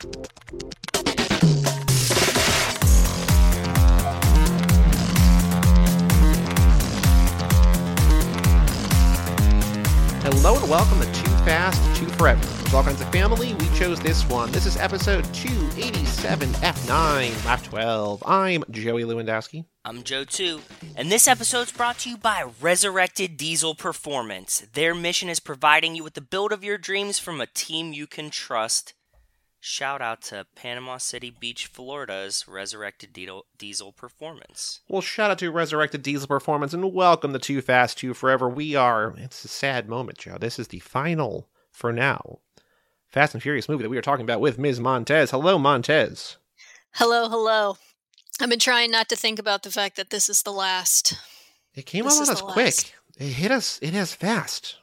Hello and welcome to 2 Fast, 2 Forever. With all kinds of family, we chose this one. This is episode 287, F9, Lap 12. I'm Joey Lewandowski. I'm Joe too, and this episode's brought to you by Resurrected Diesel Performance. Their mission is providing you with the build of your dreams from a team you can trust. Shout out to Panama City Beach, Florida's Resurrected Diesel, Diesel Performance. Well, shout out to Resurrected Diesel Performance and welcome to 2 Fast, 2 Forever. We are, it's a sad moment, Joe. This is the final, for now, Fast and Furious movie that we are talking about with Ms. Montez. Hello, Montez. Hello, hello. I've been trying not to think about the fact that this is the last. It came This on us quick. last. It hit us, it has fast.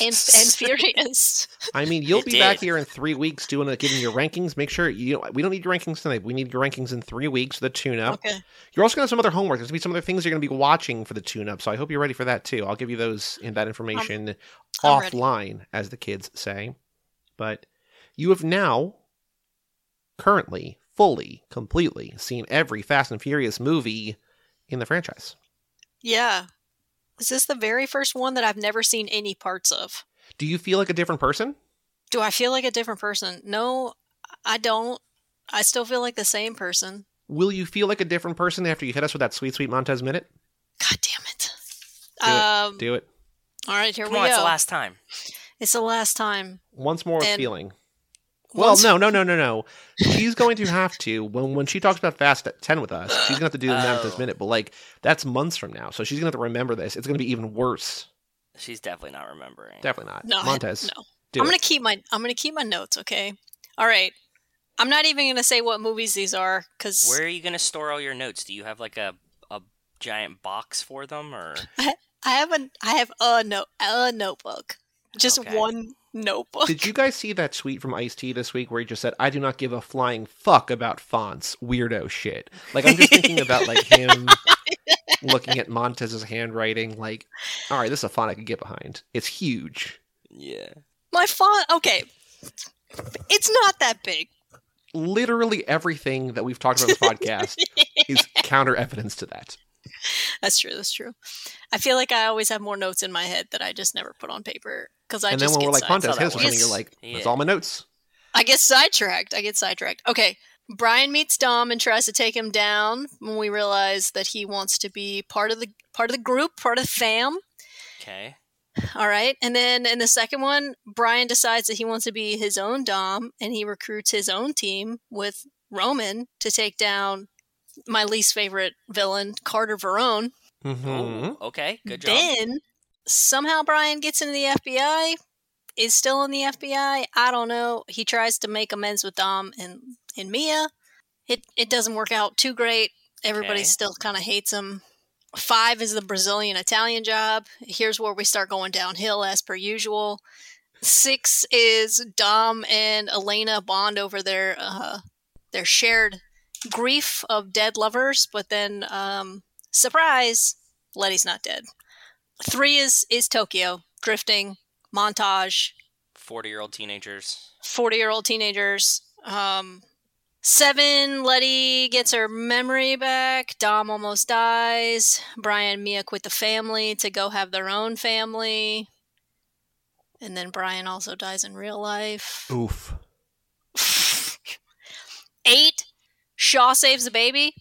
And, and furious. I mean, you'll It be back here in three weeks doing a, giving your rankings. Make sure you. We don't need your rankings tonight. We need your rankings in three weeks for the tune-up. Okay. You're also going to have some other homework. There's going to be some other things you're going to be watching for the tune-up. So I hope you're ready for that too. I'll give you those in that information I'm ready. offline, as the kids say. But you have now, currently, fully, completely seen every Fast and Furious movie in the franchise. Yeah. Is this the very first one that I've never seen any parts of? Do you feel like a different person? Do I feel like a different person? No, I don't. I still feel like the same person. Will you feel like a different person after you hit us with that sweet, sweet Montez minute? God damn it. Do it. um, Do it. All right, here Come we on, go. it's the last time. It's the last time. Once more of And- feeling. Well, Once- no, no, no, no, no. She's going to have to when when she talks about Fast at Ten with us. She's gonna have to do the math this Oh. minute, but like that's months from now, so she's gonna have to remember this. It's gonna be even worse. She's definitely not remembering. Definitely not. No, Montez, no. do I'm gonna keep my I'm gonna keep my notes. Okay. All right. I'm not even gonna say what movies these are because Where are you going to store all your notes? Do you have like a, a giant box for them, or I have a I have a note a notebook, just Okay. one notebook. Did you guys see that tweet from Ice T this week where he just said, "I do not give a flying fuck about fonts, weirdo shit." Like I'm just thinking about like him looking at Montez's handwriting. Like, all right, this is a font I could get behind. It's huge. yeah? My font. Okay, it's not that big. Literally everything that we've talked about in this podcast is counter evidence to that. That's true. That's true. I feel like I always have more notes in my head that I just never put on paper because I and then just when get we're like, side- Montez, how hit us that with something, you're like, that's Yeah. all my notes. I get sidetracked. I get sidetracked. Okay. Brian meets Dom and tries to take him down when we realize that he wants to be part of the part of the group, part of the fam. Okay. All right. And then in the second one, Brian decides that he wants to be his own Dom and he recruits his own team with Roman to take down my least favorite villain, Carter Verone. Mm-hmm. Ooh, okay. Good job. Then somehow Brian gets into the FBI, is still in the FBI. I don't know. He tries to make amends with Dom and, and Mia. It it doesn't work out too great. Everybody Okay. still kind of hates him. Five is the Brazilian Italian job. Here's where we start going downhill as per usual. Six is Dom and Elena bond over their uh, their shared grief of dead lovers, but then um, surprise, Letty's not dead. Three is is Tokyo drifting montage, Forty-year-old teenagers. forty year old teenagers. Um, seven, Letty gets her memory back. Dom almost dies. Brian and Mia quit the family to go have their own family. And then Brian also dies in real life. Oof. Eight, Shaw saves the baby.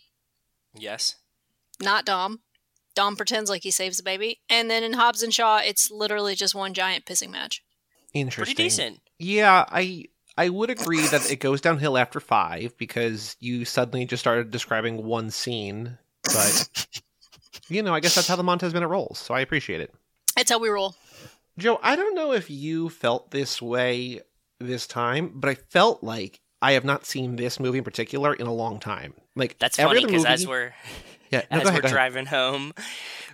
Yes. not Dom. Dom pretends like he saves the baby. And then in Hobbs and Shaw, it's literally just one giant pissing match. Interesting. Pretty decent. Yeah, I I would agree that it goes downhill after five because you suddenly just started describing one scene. But you know, I guess that's how the Montez minute rolls. So I appreciate it. That's how we roll. Joe, I don't know if you felt this way this time, but I felt like I have not seen this movie in particular in a long time. Like That's funny because as we're yeah, no, as ahead, we're driving home,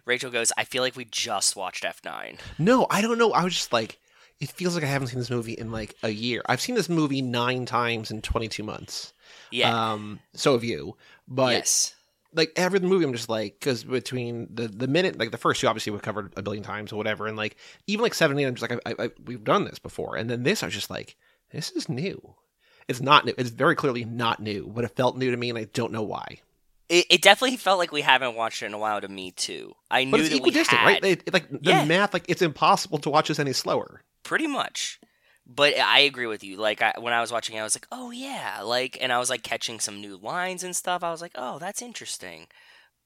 Rachel goes, "I feel like we just watched F9." No, I don't know. I was just like, it feels like I haven't seen this movie in like a year. I've seen this movie nine times in 22 months. Yeah. Um, so have you. But yes. like every movie, I'm just like, because between the the minute, like the first two, obviously we've covered a billion times or whatever, and like even like seven, eight, I'm just like, I, I, we've done this before, and then this, I was just like, this is new. It's not new. It's very clearly not new, but it felt new to me, and I don't know why. It, it definitely felt like we haven't watched it in a while to me too. I But knew it's that we equidistant, had, right? It, it- like the Yeah. math, like it's impossible to watch this any slower. pretty much. But I agree with you. Like I, when I was watching, it, I was like, "Oh yeah!" Like, and I was like catching some new lines and stuff. I was like, "Oh, that's interesting."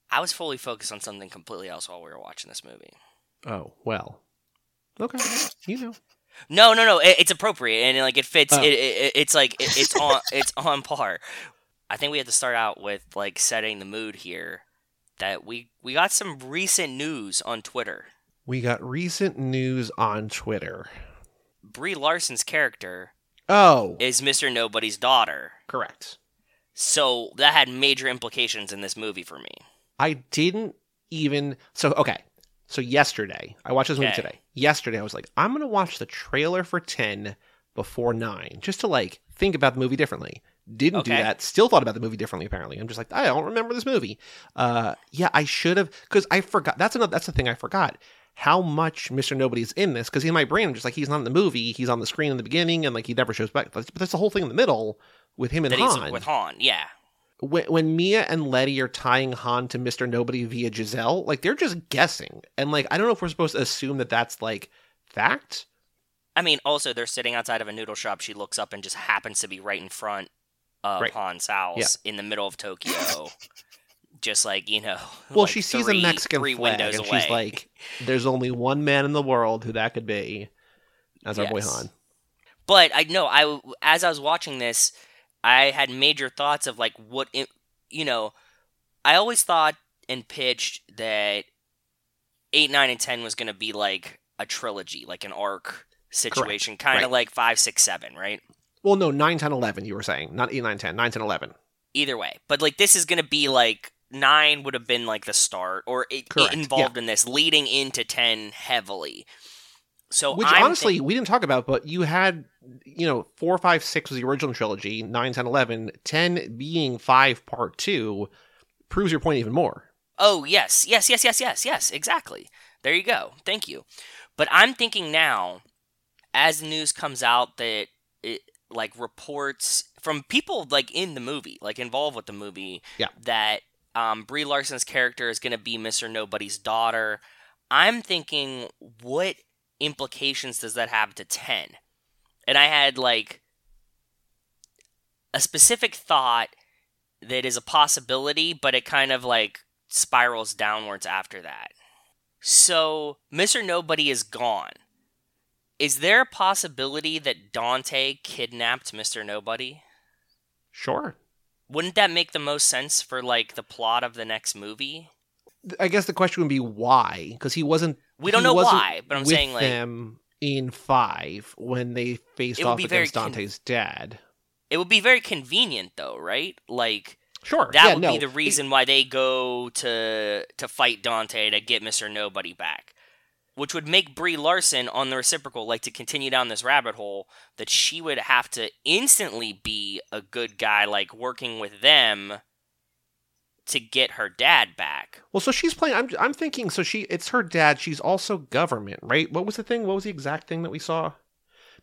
I was fully focused on something completely else while we were watching this movie. Oh well, okay, you know. No, no, no. It, it's appropriate and like it fits. Oh. It, it, it's like it, it's on it's on par. I think we have to start out with like setting the mood here. That we we got some recent news on Twitter. We got recent news on Twitter. Brie Larson's character Oh, is Mr. Nobody's daughter. correct. So that had major implications in this movie for me. I didn't even. So okay. So yesterday, I watched this movie Okay. today. Yesterday, I was like, I'm gonna watch the trailer for ten before nine, just to like think about the movie differently. Didn't do that. Still thought about the movie differently. Apparently, I'm just like, I don't remember this movie. Uh, yeah, I should have because I forgot. That's another. That's the thing I forgot. How much Mr. Nobody's in this? Because in my brain, I'm just like, he's not in the movie. He's on the screen in the beginning, and like he never shows back. But that's the whole thing in the middle with him and That he's Han with Han, yeah. When, when Mia and Letty are tying Han to Mr. Nobody via Giselle, like they're just guessing. And like I don't know if we're supposed to assume that that's like fact. I mean, also they're sitting outside of a noodle shop. She looks up and just happens to be right in front of Right. Han's house in the middle of Tokyo. just like you know, Well, like she sees three- a Mexican three flag windows and away. she's like, "There's only one man in the world who that could be." That's our boy Yes. Han. But I know I as I was watching this, I had major thoughts of like what it, you know. I always thought and pitched that eight, nine, and ten was going to be like a trilogy, like an arc situation, kind of Right. like five, six, seven, right? Well, no, 9, 10, 11, you were saying. Not 8, 9, 10. 9, 10, 11. Either way, but like this is going to be like nine would have been like the start, or it, it involved in this, leading into ten heavily. So Which I'm honestly, think- we didn't talk about, but you had, you know, 4, 5, 6 was the original trilogy, 9, 10, 11. 10 being 5 part 2 proves your point even more. Oh, yes, yes, yes, yes, yes, yes, exactly. There you go. Thank you. But I'm thinking now, as the news comes out that it like reports from people like in the movie, like involved with the movie, Yeah. that um, Brie Larson's character is going to be Mr. Nobody's daughter. I'm thinking, what implications does that have to 10? And I had like a specific thought that is a possibility, but it kind of like spirals downwards after that. So, Mr. Nobody is gone. Is there a possibility that Dante kidnapped Mr. Nobody? Sure. Wouldn't that make the most sense for like the plot of the next movie? I guess the question would be why, because he wasn't. We don't know why, but I'm saying like them in five when they faced off against con- Dante's dad. it would be very convenient though, right? Like Sure, that yeah, would no. be the reason why they go to to fight Dante to get Mr. Nobody back. Which would make Brie Larson on the reciprocal, like to continue down this rabbit hole, that she would have to instantly be a good guy, like working with them to get her dad back. Well, so she's playing. I'm I'm thinking. So she, it's her dad. She's also government, right? What was the thing? What was the exact thing that we saw?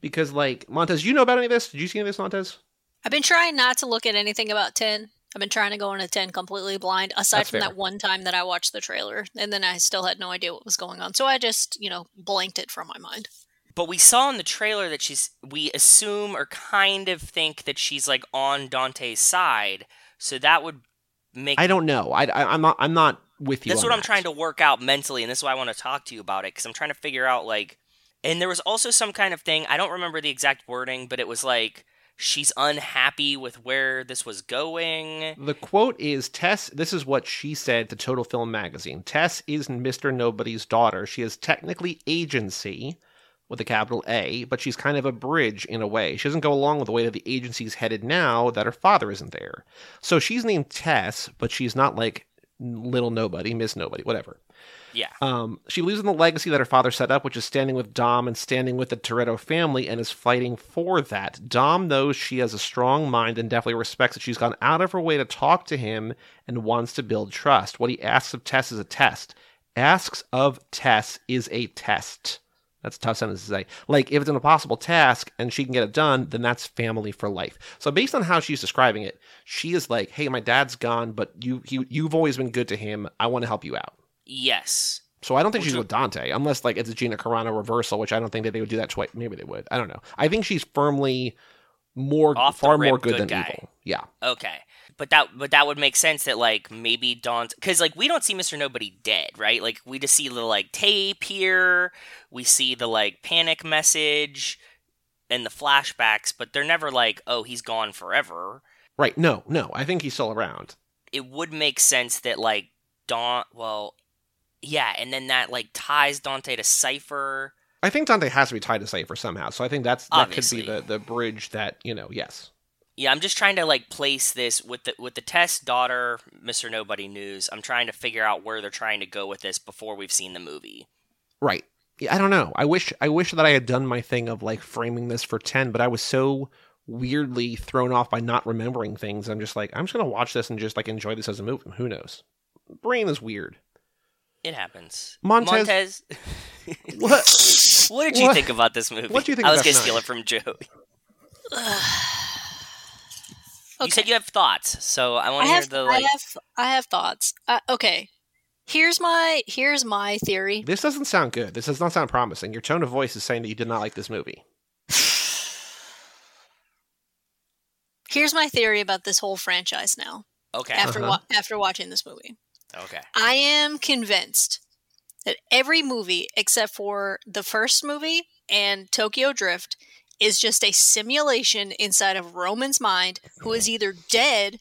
Because like Montez, you know about any of this? Did you see any of this, Montez? I've been trying not to look at anything about 10. I've been trying to go into 10 completely blind, aside That's from fair. that one time that I watched the trailer, and then I still had no idea what was going on. So I just, you know, blanked it from my mind. But we saw in the trailer that she's, we assume or kind of think that she's like on Dante's side. So that would make I don't know. I, I am not. I'm not with you. That's what I'm trying to work out mentally, and this is why I want to talk to you about it because I'm trying to figure out like. And there was also some kind of thing I don't remember the exact wording, but it was like she's unhappy with where this was going. The quote is Tess. This is what she said to Total Film Magazine. Tess is Mr. Nobody's daughter. She is technically agency with a capital A, but she's kind of a bridge in a way. She doesn't go along with the way that the agency's headed now that her father isn't there. So she's named Tess, but she's not like little nobody, Miss Nobody, whatever. Yeah, Um, she believes in the legacy that her father set up, which is standing with Dom and standing with the Toretto family, and is fighting for that. Dom knows she has a strong mind and definitely respects that she's gone out of her way to talk to him and wants to build trust. What he asks of Tess is a test. Asks of Tess is a test. That's a tough sentence to say. Like, if it's an impossible task and she can get it done, then that's family for life. So, based on how she's describing it, she is like, "Hey, my dad's gone, but you, he, you've always been good to him. I want to help you out." Yes. So, I don't think Which she's with Dante, unless like it's a Gina Carano reversal, which I don't think that they would do that twice. Maybe they would. I don't know. I think she's firmly more, Off far more good, good than guy. evil. Yeah. Okay. But that but that would make sense that like maybe Dawn's because like we don't see Mr. Nobody dead, right? Like we just see the like tape here, we see the like panic message and the flashbacks, but they're never like, oh, he's gone forever. Right. No, no. I think he's still around. It would make sense that like Dawn well yeah, and then that like ties Dante to Cypher. I think Dante has to be tied to Cypher somehow. So I think that's that Obviously. could be the, the bridge that, you know, yes. Yeah, I'm just trying to like place this with the with the Tess daughter, Mr. Nobody news. I'm trying to figure out where they're trying to go with this before we've seen the movie. Right. Yeah, I don't know. I wish I wish that I had done my thing of like framing this for 10, but I was so weirdly thrown off by not remembering things. I'm just like, I'm just going to watch this and just like enjoy this as a movie. Who knows? Brain is weird. It happens. Montez- Montez, What? what did you What? think about this movie? What do you think I of was gonna F9? steal it from Joe. You said you have thoughts, so I want to hear have, the I have, I have thoughts. Uh, okay, here's my here's my theory. This doesn't sound good. This does not sound promising. Your tone of voice is saying that you did not like this movie. Here's my theory about this whole franchise now. Okay, After Uh-huh. wa- after watching this movie, okay, I am convinced that every movie except for the first movie and Tokyo Drift is just a simulation inside of Roman's mind who is either dead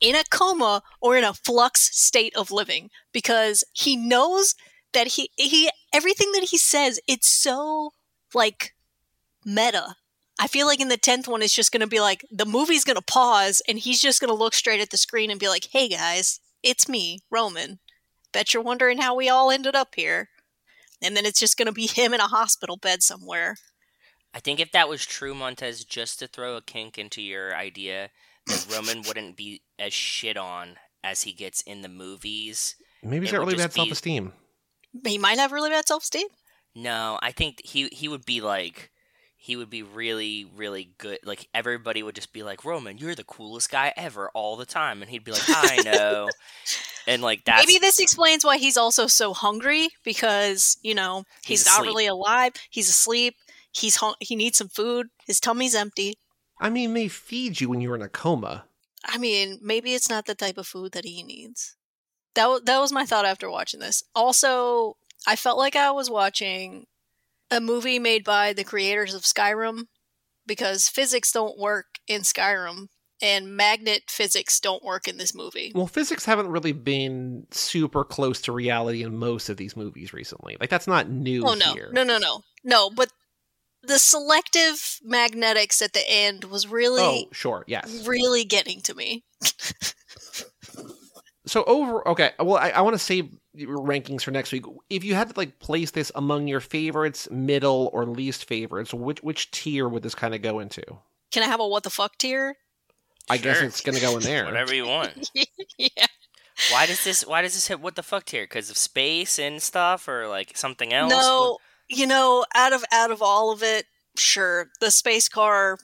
in a coma or in a flux state of living because he knows that he he everything that he says it's so like meta. I feel like in the 10th one it's just going to be like the movie's going to pause and he's just going to look straight at the screen and be like, "Hey guys, it's me, Roman. Bet you're wondering how we all ended up here." And then it's just going to be him in a hospital bed somewhere. I think if that was true, Montez, just to throw a kink into your idea, that Roman wouldn't be as shit on as he gets in the movies. Maybe he's It got really bad be- self esteem. He might have really bad self-esteem. No, I think he he would be like he would be really really good. Like everybody would just be like, "Roman, you're the coolest guy ever all the time." And he'd be like, "I know." and like that's Maybe this explains why he's also so hungry because, you know, he's, He's not really alive. He's asleep. He's hung- he needs some food. His tummy's empty. I mean, they feed you when you're in a coma. I mean, maybe it's not the type of food that he needs. That wa- that was my thought after watching this. Also, I felt like I was watching a movie made by the creators of Skyrim because physics don't work in Skyrim and magnet physics don't work in this movie. Well, physics haven't really been super close to reality in most of these movies recently. Like that's not new Oh no. here. No, no, no. No, but the selective magnetics at the end was really Oh, sure, yes. really getting to me. So over, okay. Well, I, I want to save rankings for next week. If you had to like place this among your favorites, middle, or least favorites, which which tier would this kind of go into? Can I have a what the fuck tier? I guess it's going to go in there. whatever you want. yeah. Why does this Why does this hit what the fuck tier? Because of space and stuff, or like something else? No, you know, out of out of all of it, sure, the space car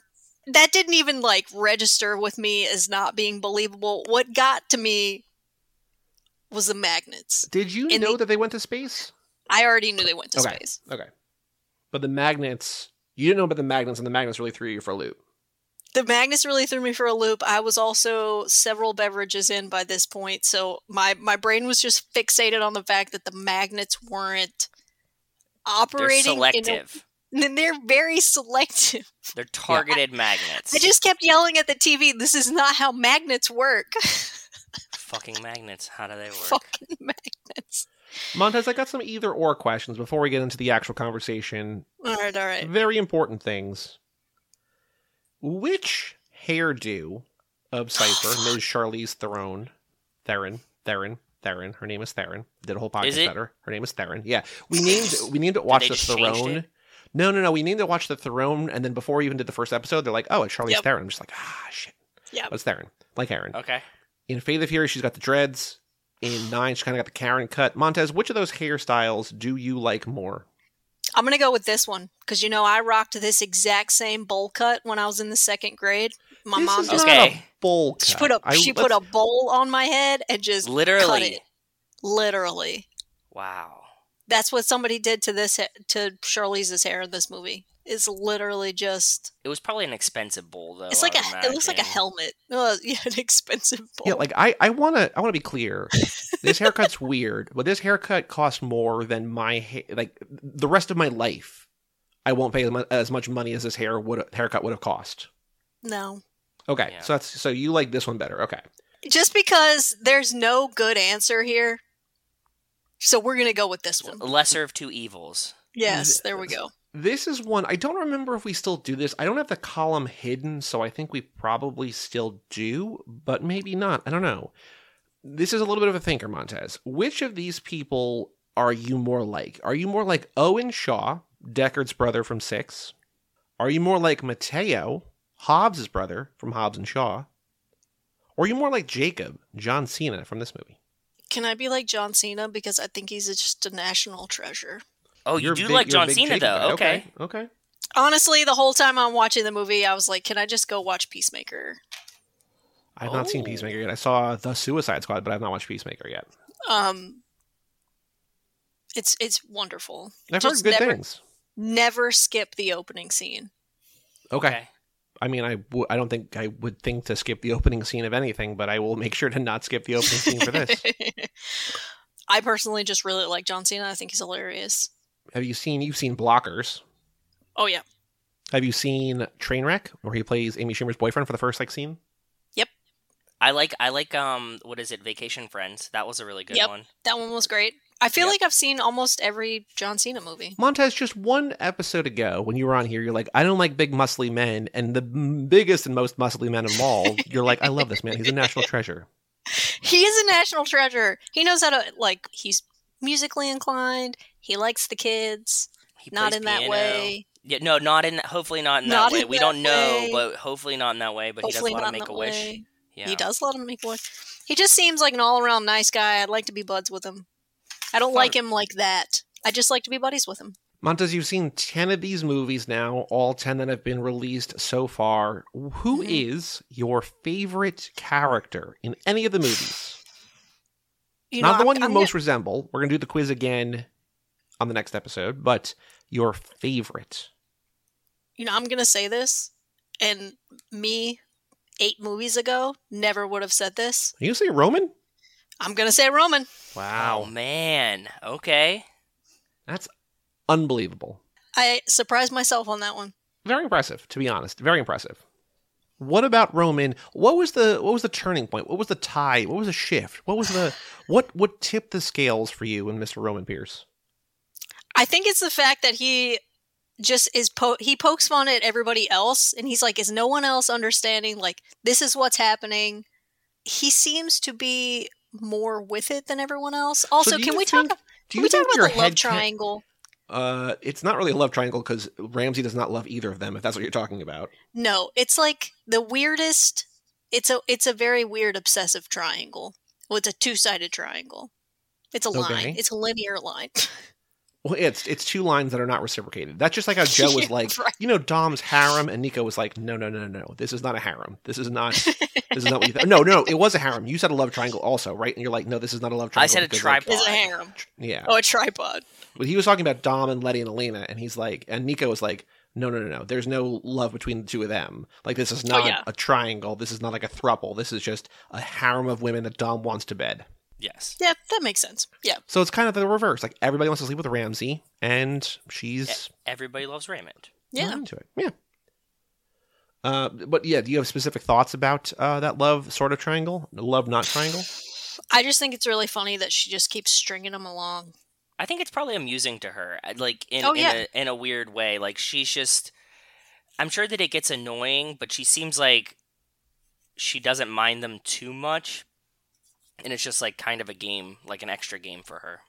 that didn't even like register with me as not being believable. What got to me was the magnets. Did you In know the- that they went to space? I already knew they went to Okay. space. Okay, but the magnets, you didn't know about the magnets, and the magnets really threw you for a loop. The magnets really threw me for a loop. I was also several beverages in by this point, so my my brain was just fixated on the fact that the magnets weren't operating. in a- selective. and they're very selective. They're targeted magnets. I just kept yelling at the TV, "This is not how magnets work." fucking magnets. How do they work? Fucking magnets. Montez, I got some either or questions before we get into the actual conversation. All right, all right. Very important things. Which hairdo of oh, Cypher, Ms. Charlize Theron, Theron, Theron, Theron, her name is Theron. Did a whole podcast it? better. Her name is Theron. Yeah, we named we named it Watch the Throne. No, no, no. We named it Watch the Throne, and then before we even did the first episode, they're like, "Oh, it's Charlize Yep. Theron." I'm just like, "Ah, shit." Yeah. That's Theron, like Aaron. Okay. In Fate of Fury, she's got the dreads. In Nine, she kind of got the Karen cut. Montez, which of those hairstyles do you like more? I'm gonna go with this one because you know I rocked this exact same bowl cut when I was in the second grade. My This mom is just not a Okay. bowl she cut. put a I- she put let's- a bowl on my head and just cut Literally. it. Literally, Wow. that's what somebody did to this to Shirley's hair in this movie. Is literally just It was probably an expensive bowl though. it's like a would it looks like a helmet. Uh, yeah, an expensive bowl. Yeah, like I, I wanna, I wanna be clear. This haircut's weird, but this haircut costs more than my ha- like the rest of my life. I won't pay as as much money as this hair would haircut would have cost. no, Okay, Yeah. so that's so you like this one better. Okay, just because there's no good answer here, so we're gonna go with this one. Lesser of two evils. Yes, there we go. This is one I don't remember if we still do this. I don't have the column hidden, so I think we probably still do, but maybe not. I don't know. This is a little bit of a thinker, Montez. Which of these people are you more like? Are you more like Owen Shaw, Deckard's brother from Six? Are you more like Mateo, Hobbs's brother from Hobbs and Shaw? Or are you more like Jacob, John Cena from this movie? Can I be like John Cena because I think he's just a national treasure. Oh, you You're do big- like John Cena Jacob though. guy. Okay. Okay. Honestly, the whole time I'm watching the movie, I was like, "Can I just go watch Peacemaker?" I've not seen Oh. Peacemaker yet. I saw The Suicide Squad, but I've not watched Peacemaker yet. Um, it's it's wonderful. I've Just heard good never, things. Never skip the opening scene. Okay. I mean, I w- I don't think I would think to skip the opening scene of anything, but I will make sure to not skip the opening scene for this. I personally just really like John Cena. I think he's hilarious. Have you seen? You've seen Blockers. Oh yeah, Have you seen Trainwreck, where he plays Amy Schumer's boyfriend for the first like scene? Yep. I like I like um what is it Vacation Friends that was a really good Yep. one. that one was great. I feel Yep. like I've seen almost every John Cena movie. Montez, just one episode ago, when you were on here, you're like, I don't like big muscly men, and the biggest and most muscly man of all, you're like, I love this man. He's a national treasure. He is a national treasure. He knows how to like. He's musically inclined. He likes the kids. He Not plays in that way. Yeah, no, not in. Hopefully not in Not that way. in we that don't know, way. but hopefully not in that way. But Hopefully he does not let in him make that a wish. Yeah. He does let him make one. He just seems like an all around nice guy. I'd like to be buds with him. I don't Fun. like him like that. I just like to be buddies with him. Montez, you've seen 10 of these movies now, all 10 that have been released so far. Who is Mhm. your favorite character in any of the movies? You Not know, the I'm- one you I'm most resemble. We're going to do the quiz again on the next episode, but your favorite. you know, I'm gonna say this, and me eight movies ago never would have said this. You say Roman? I'm gonna say Roman. Wow. Oh man. Okay. That's unbelievable. I surprised myself on that one. Very impressive, to be honest. Very impressive. What about Roman? What was the what was the turning point? What was the tie? What was the shift? What was the what what tipped the scales for you and Mr. Roman Pierce? I think it's the fact that he just is po- he pokes fun at everybody else, and he's like, "Is no one else understanding? Like this is what's happening." He seems to be more with it than everyone else. Also, do can we think- talk? Do Can we talk about the love triangle? Uh, it's not really a love triangle because Ramsey does not love either of them. If that's what you're talking about. No, it's like the weirdest. It's a it's a very weird obsessive triangle. Well, it's a two sided triangle. It's a line. It's a linear line. Well, it's it's two lines that are not reciprocated. That's just like how Joe was like, right. you know, Dom's harem, and Nico was like, no, no, no, no, no. This is not a harem. This is not. this is not what you. Th- no, no, no. It was a harem. You said a love triangle also, right? And you're like, no, this is not a love triangle. I said a because, like, tripod. It's a harem. yeah. Oh, a tripod. But he was talking about Dom and Letty and Elena, and he's like, and Nico was like, no, no, no, no. There's no love between the two of them. Like this is oh, not Oh, yeah. a triangle. This is not like a thruple. This is just a harem of women that Dom wants to bed. Yes. Yeah, that makes sense. Yeah. So it's kind of the reverse. Like everybody wants to sleep with Ramsey, and she's Everybody loves Raymond. Yeah. into it. Yeah. Uh, but yeah, do you have specific thoughts about uh, that love sort of triangle, love not triangle? I just think it's really funny that she just keeps stringing them along. I think it's probably amusing to her, uh, like in Oh, in, a, in a weird way. Like she's just, I'm sure that it gets annoying, but she seems like she doesn't mind them too much, and it's just like kind of a game, like an extra game for her.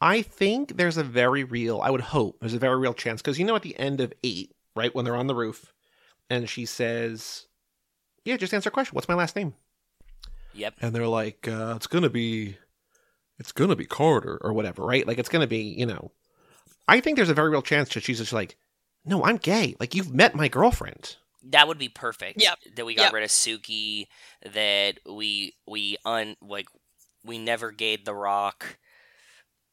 I think there's a very real, I would hope there's a very real chance because you know at the end of eight, right when they're on the roof, and she says, "Yeah, just answer a question. What's my last name?" Yep. And they're like, uh, "It's gonna be, it's gonna be Carter or whatever, right? Like it's gonna be, you know." I think there's a very real chance that she's just like, no, I'm gay. Like you've met my girlfriend. That would be perfect. Yep. That we got Yep. rid of Suki. That we we un like we never gave the Rock.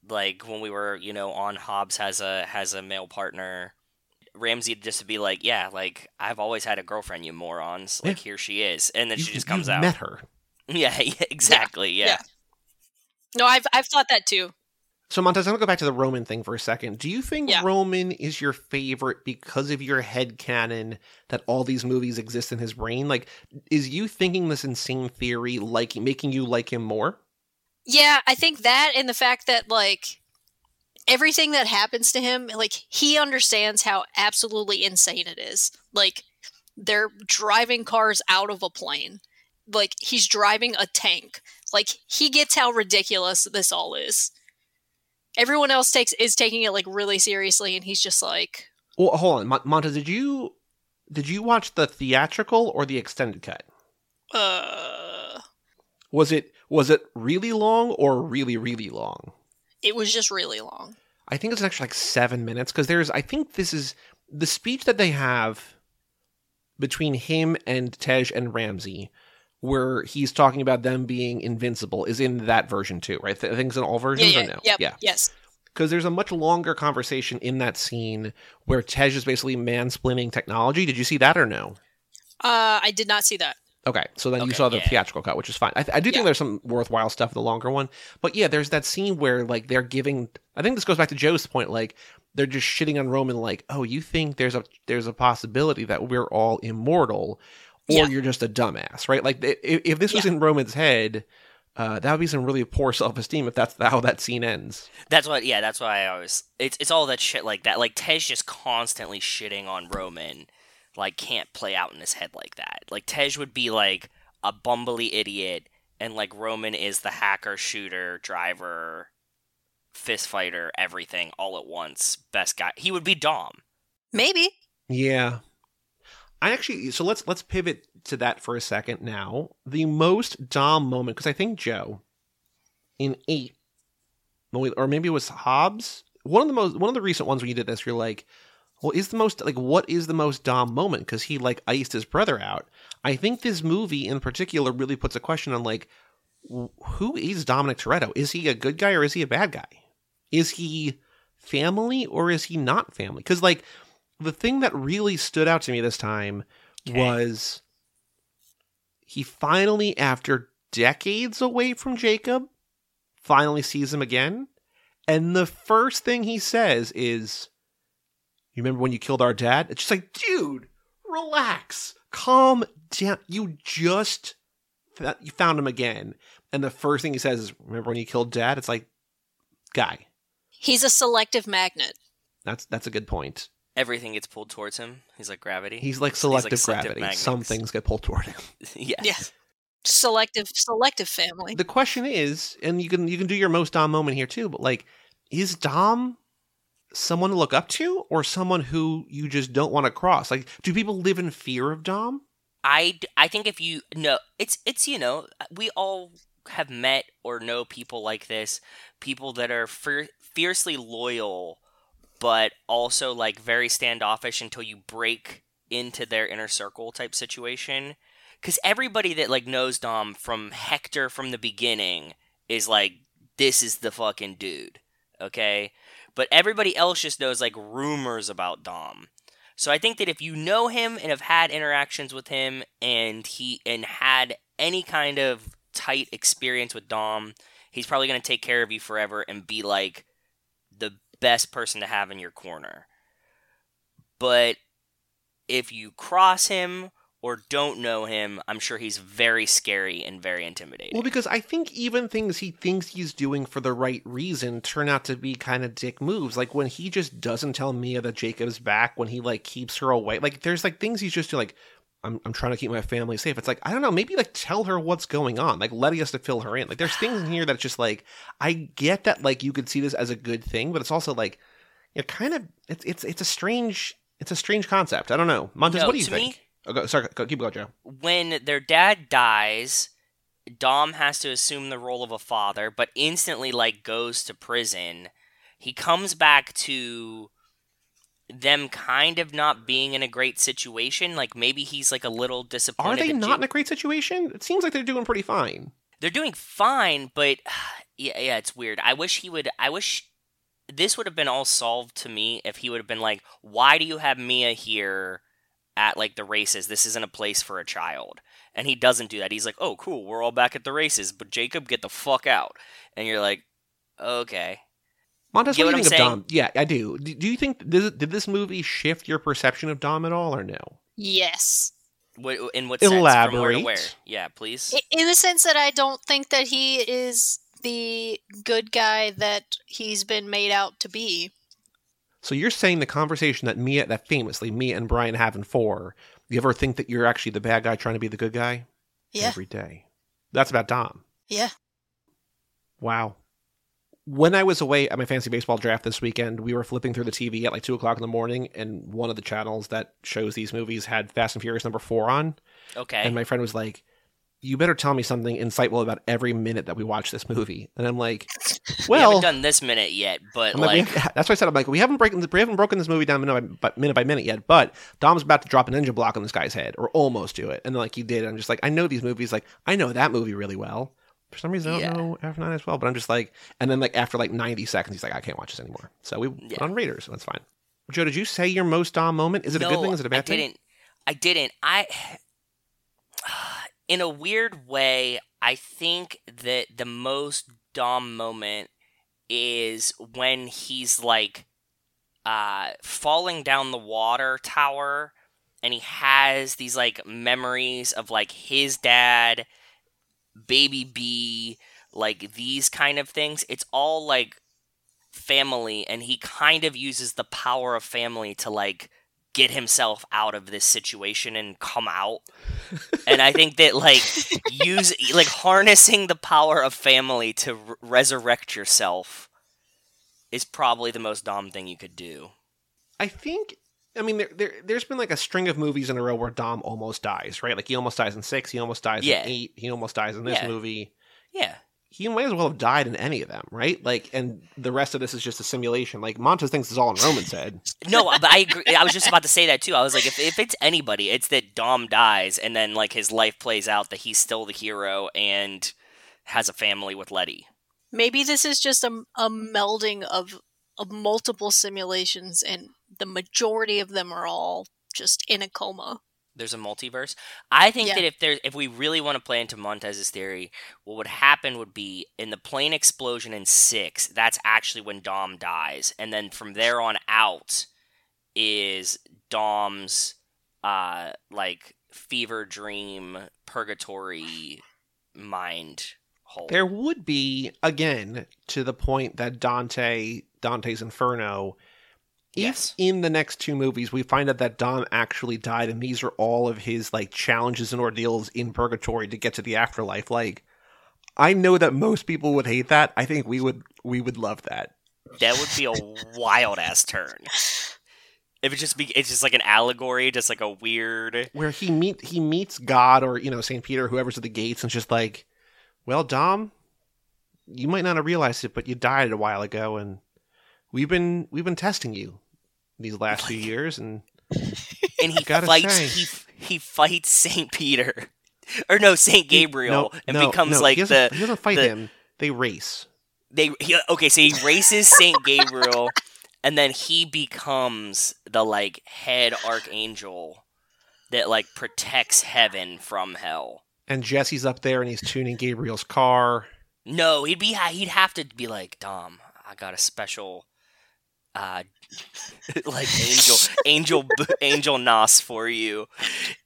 Like when we were, you know, on Hobbs has a has a male partner. Ramsey just to be like, yeah, like I've always had a girlfriend, you morons. Like here she is, and then You- she just comes out. Met her. Yeah, yeah, exactly. Yeah. yeah. No, I've I've thought that too. So Montez, I'm gonna go back to the Roman thing for a second. Do you think Yeah. Roman is your favorite because of your head canon that all these movies exist in his brain? Like, is you thinking this insane theory like making you like him more? Yeah, I think that and the fact that like everything that happens to him, like he understands how absolutely insane it is. Like they're driving cars out of a plane. Like he's driving a tank. Like he gets how ridiculous this all is. Everyone else takes is taking it like really seriously and he's just like Well, hold on, Mon- Montez. Did you did you watch the theatrical or the extended cut? uh Was it was it really long or really really long? it was just really long. I think it's an extra like seven minutes because there's. I think this is the speech that they have between him and Tej and Ramsey, where he's talking about them being invincible, is in that version too, right? Th- I think it's in all versions yeah, or no? yep, Yeah, yes. because there's a much longer conversation in that scene where Tej is basically mansplaining technology. Did you see that or no? Uh I did not see that. Okay, so then you saw the yeah. theatrical cut, which is fine. I, th- I do Yeah. think there's some worthwhile stuff in the longer one, but yeah, there's that scene where like they're giving. I think this goes back to Joe's point. Like they're just shitting on Roman. Like, oh, you think there's a there's a possibility that we're all immortal, or Yeah. you're just a dumbass, right? Like if, if this was in Roman's head, uh, that would be some really poor self esteem if that's how that scene ends. That's what. Yeah, that's why I always. It's it's all that shit like that. Like Tej just constantly shitting on Roman. Like can't play out in his head like that. Like Tej would be like a bumbly idiot, and like Roman is the hacker, shooter, driver, fist fighter, everything all at once. Best guy. He would be Dom. Maybe. Yeah. I actually so let's let's pivot to that for a second now. The most Dom moment because I think Joe in 8 or maybe it was Hobbs, one of the most one of the recent ones when you did this you're like, well is the most like what is the most Dom moment cuz he like iced his brother out. I think this movie in particular really puts a question on like who is Dominic Toretto? Is he a good guy or is he a bad guy? Is he family or is he not family? Because like the thing that really stood out to me this time Okay. was he finally, after decades away from Jacob, finally sees him again. And the first thing he says is, You remember when you killed our dad? It's just like, dude, relax, calm down. You just fa- you found him again. And the first thing he says is, Remember when you killed dad? It's like, guy. He's a selective magnet. That's that's a good point. Everything gets pulled towards him. He's like gravity. He's like like selective selective gravity. magnets. Some things get pulled toward him. yes. Yeah. Selective selective family. The question is, and you can you can do your most Dom moment here too, but like, is Dom someone to look up to, or someone who you just don't want to cross? Like, do people live in fear of Dom? I, I think if you no it's it's you know we all have met or know people like this people that are fier- fiercely loyal but also like very standoffish until you break into their inner circle type situation. Because everybody that like knows Dom from Hector from the beginning is like this is the fucking dude okay? But everybody else just knows like rumors about Dom. So I think that if you know him and have had interactions with him and he and had any kind of tight experience with Dom, he's probably going to take care of you forever and be like best person to have in your corner. But if you cross him or don't know him, I'm sure he's very scary and very intimidating. Well, because I think even things he thinks he's doing for the right reason turn out to be kind of dick moves. Like when he just doesn't tell Mia that Jacob's back, when he like keeps her away. Like there's like things he's just doing, like I'm I'm trying to keep my family safe. It's like I don't know, maybe like tell her what's going on, like letting us to fill her in. Like there's things in here that's just like I get that like you could see this as a good thing, but it's also like you kind of it's it's it's a strange it's a strange concept. I don't know, Montez. No, what do you think? me- Oh, go, sorry, go, keep going, Joe. when their dad dies, Dom has to assume the role of a father, but instantly like goes to prison. he comes back to them kind of not being in a great situation. Like maybe he's like a little disappointed. Are they not in a great situation? It seems like they're doing pretty fine. they're doing fine, but yeah, yeah, it's weird. I wish he would. I wish this would have been all solved to me if he would have been like, "Why do you have Mia here at like the races? This isn't a place for a child." And he doesn't do that. He's like, "Oh, cool, we're all back at the races, but Jacob, get the fuck out." And you're like, "Okay." Montez, Get what do what you I'm think of saying? Dom? Yeah, I do. Do do you think this, did this movie shift your perception of Dom at all, or no? Yes. What, in what sense? From where to Elaborate. where? Yeah, please. In the sense that I don't think that he is the good guy that he's been made out to be. So you're saying the conversation that Mia, that famously Mia and Brian have in four, you ever think that you're actually the bad guy trying to be the good guy? Yeah. Every day. That's about Dom. Yeah. Wow. When I was away at my fantasy baseball draft this weekend, we were flipping through the TV at like two o'clock in the morning, and one of the channels that shows these movies had Fast and Furious number four on. Okay. And my friend was like, You better tell me something insightful about every minute that we watch this movie. And I'm like, "Well, we haven't done this minute yet, but I'm like, like, that's why I said I'm like we haven't broken we haven't broken this movie down minute by, minute by minute yet, but Dom's about to drop an engine block on this guy's head or almost do it, and then like he did. I'm just like I know these movies, like I know that movie really well. For some reason, I don't Yeah. know F9 as well, but I'm just like, and then like after like 90 seconds, he's like, I can't watch this anymore. So we Yeah. on Raiders, so that's fine. Joe, did you say your most Dom moment? Is it a good thing? Is it a bad I thing? I didn't. I didn't. I, in a weird way, I think that the most Dom moment is when he's like uh, falling down the water tower, and he has these like memories of like his dad, baby B, like these kind of things. It's all like family and he kind of uses the power of family to like get himself out of this situation and come out and i think that like use like harnessing the power of family to r- resurrect yourself is probably the most dumb thing you could do I think. I mean, there, there, there's been like a string of movies in a row where Dom almost dies, right? Like he almost dies in six, he almost dies Yeah. in eight, he almost dies in this Yeah. movie. yeah he might as well have died in any of them, right? Like, and the rest of this is just a simulation. Like Montez thinks it's all in Roman's head. no but i agree i was just about to say that too i was like if, if it's anybody it's that dom dies and then like his life plays out that he's still the hero and has a family with letty Maybe this is just a, a melding of, of multiple simulations, and the majority of them are all just in a coma. there's a multiverse. I think Yeah. that if there if we really want to play into Montez's theory, what would happen would be in the plane explosion in six, that's actually when Dom dies. And then from there on out is Dom's uh like fever dream purgatory mind hole. There would be again to the point that Dante Dante's Inferno. If Yes. in the next two movies we find out that Dom actually died and these are all of his like challenges and ordeals in purgatory to get to the afterlife, like I know that most people would hate that. I think we would we would love that. that would be a wild ass turn. If it just be it's just like an allegory, just like a weird where he meet he meets God or you know Saint Peter, whoever's at the gates, and just like, well, Dom, you might not have realized it, but you died a while ago, and we've been we've been testing you these last few years, and and he fights say. he he fights Saint Peter, or no Saint Gabriel, no, and no, becomes no, like he the he doesn't fight the- him. They race. they. He, okay, so he races Saint Gabriel, and then he becomes the like head archangel that like protects heaven from hell. And Jesse's up there, and he's tuning Gabriel's car. No, he'd be he'd have to be like Dom. I got a special. Uh, like angel, angel, angel Nos for you,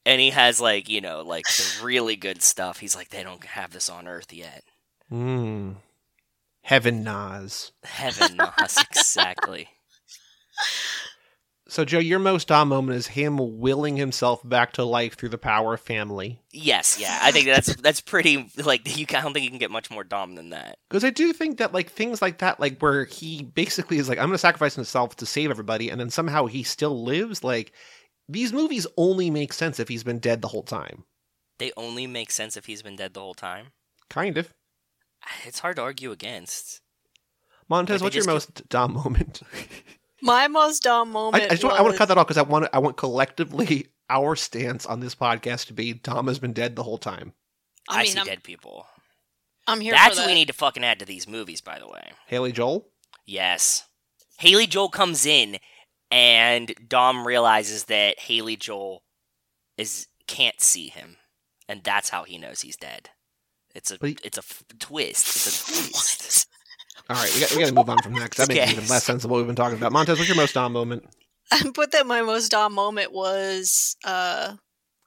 and he has like you know like the really good stuff. He's like they don't have this on Earth yet. Mm. Heaven Nos. Heaven Nos, exactly. So, Joe, your most Dom moment is him willing himself back to life through the power of family. Yes, yeah, I think that's that's pretty like you. I don't think you can get much more Dom than that. Because I do think that like things like that, like where he basically is like, I'm going to sacrifice himself to save everybody, and then somehow he still lives. Like these movies only make sense if he's been dead the whole time. They only make sense if he's been dead the whole time. Kind of. It's hard to argue against. Montez, what's your most Dom moment? My most dumb moment. I just want, I want to cut that off because I want I want collectively our stance on this podcast to be Dom has been dead the whole time. I, I mean, see I'm, dead people. I'm here That's for what we need to fucking add to these movies, by the way. Haley Joel. Yes. Haley Joel comes in and Dom realizes that Haley Joel is can't see him. And that's how he knows he's dead. It's a But he- it's a f- twist. It's a twist. All right, we got, we got to move on from that because that makes Yes. even less sense of what we've been talking about. Montez, what's your most Dom moment? I put that my most dumb moment was uh,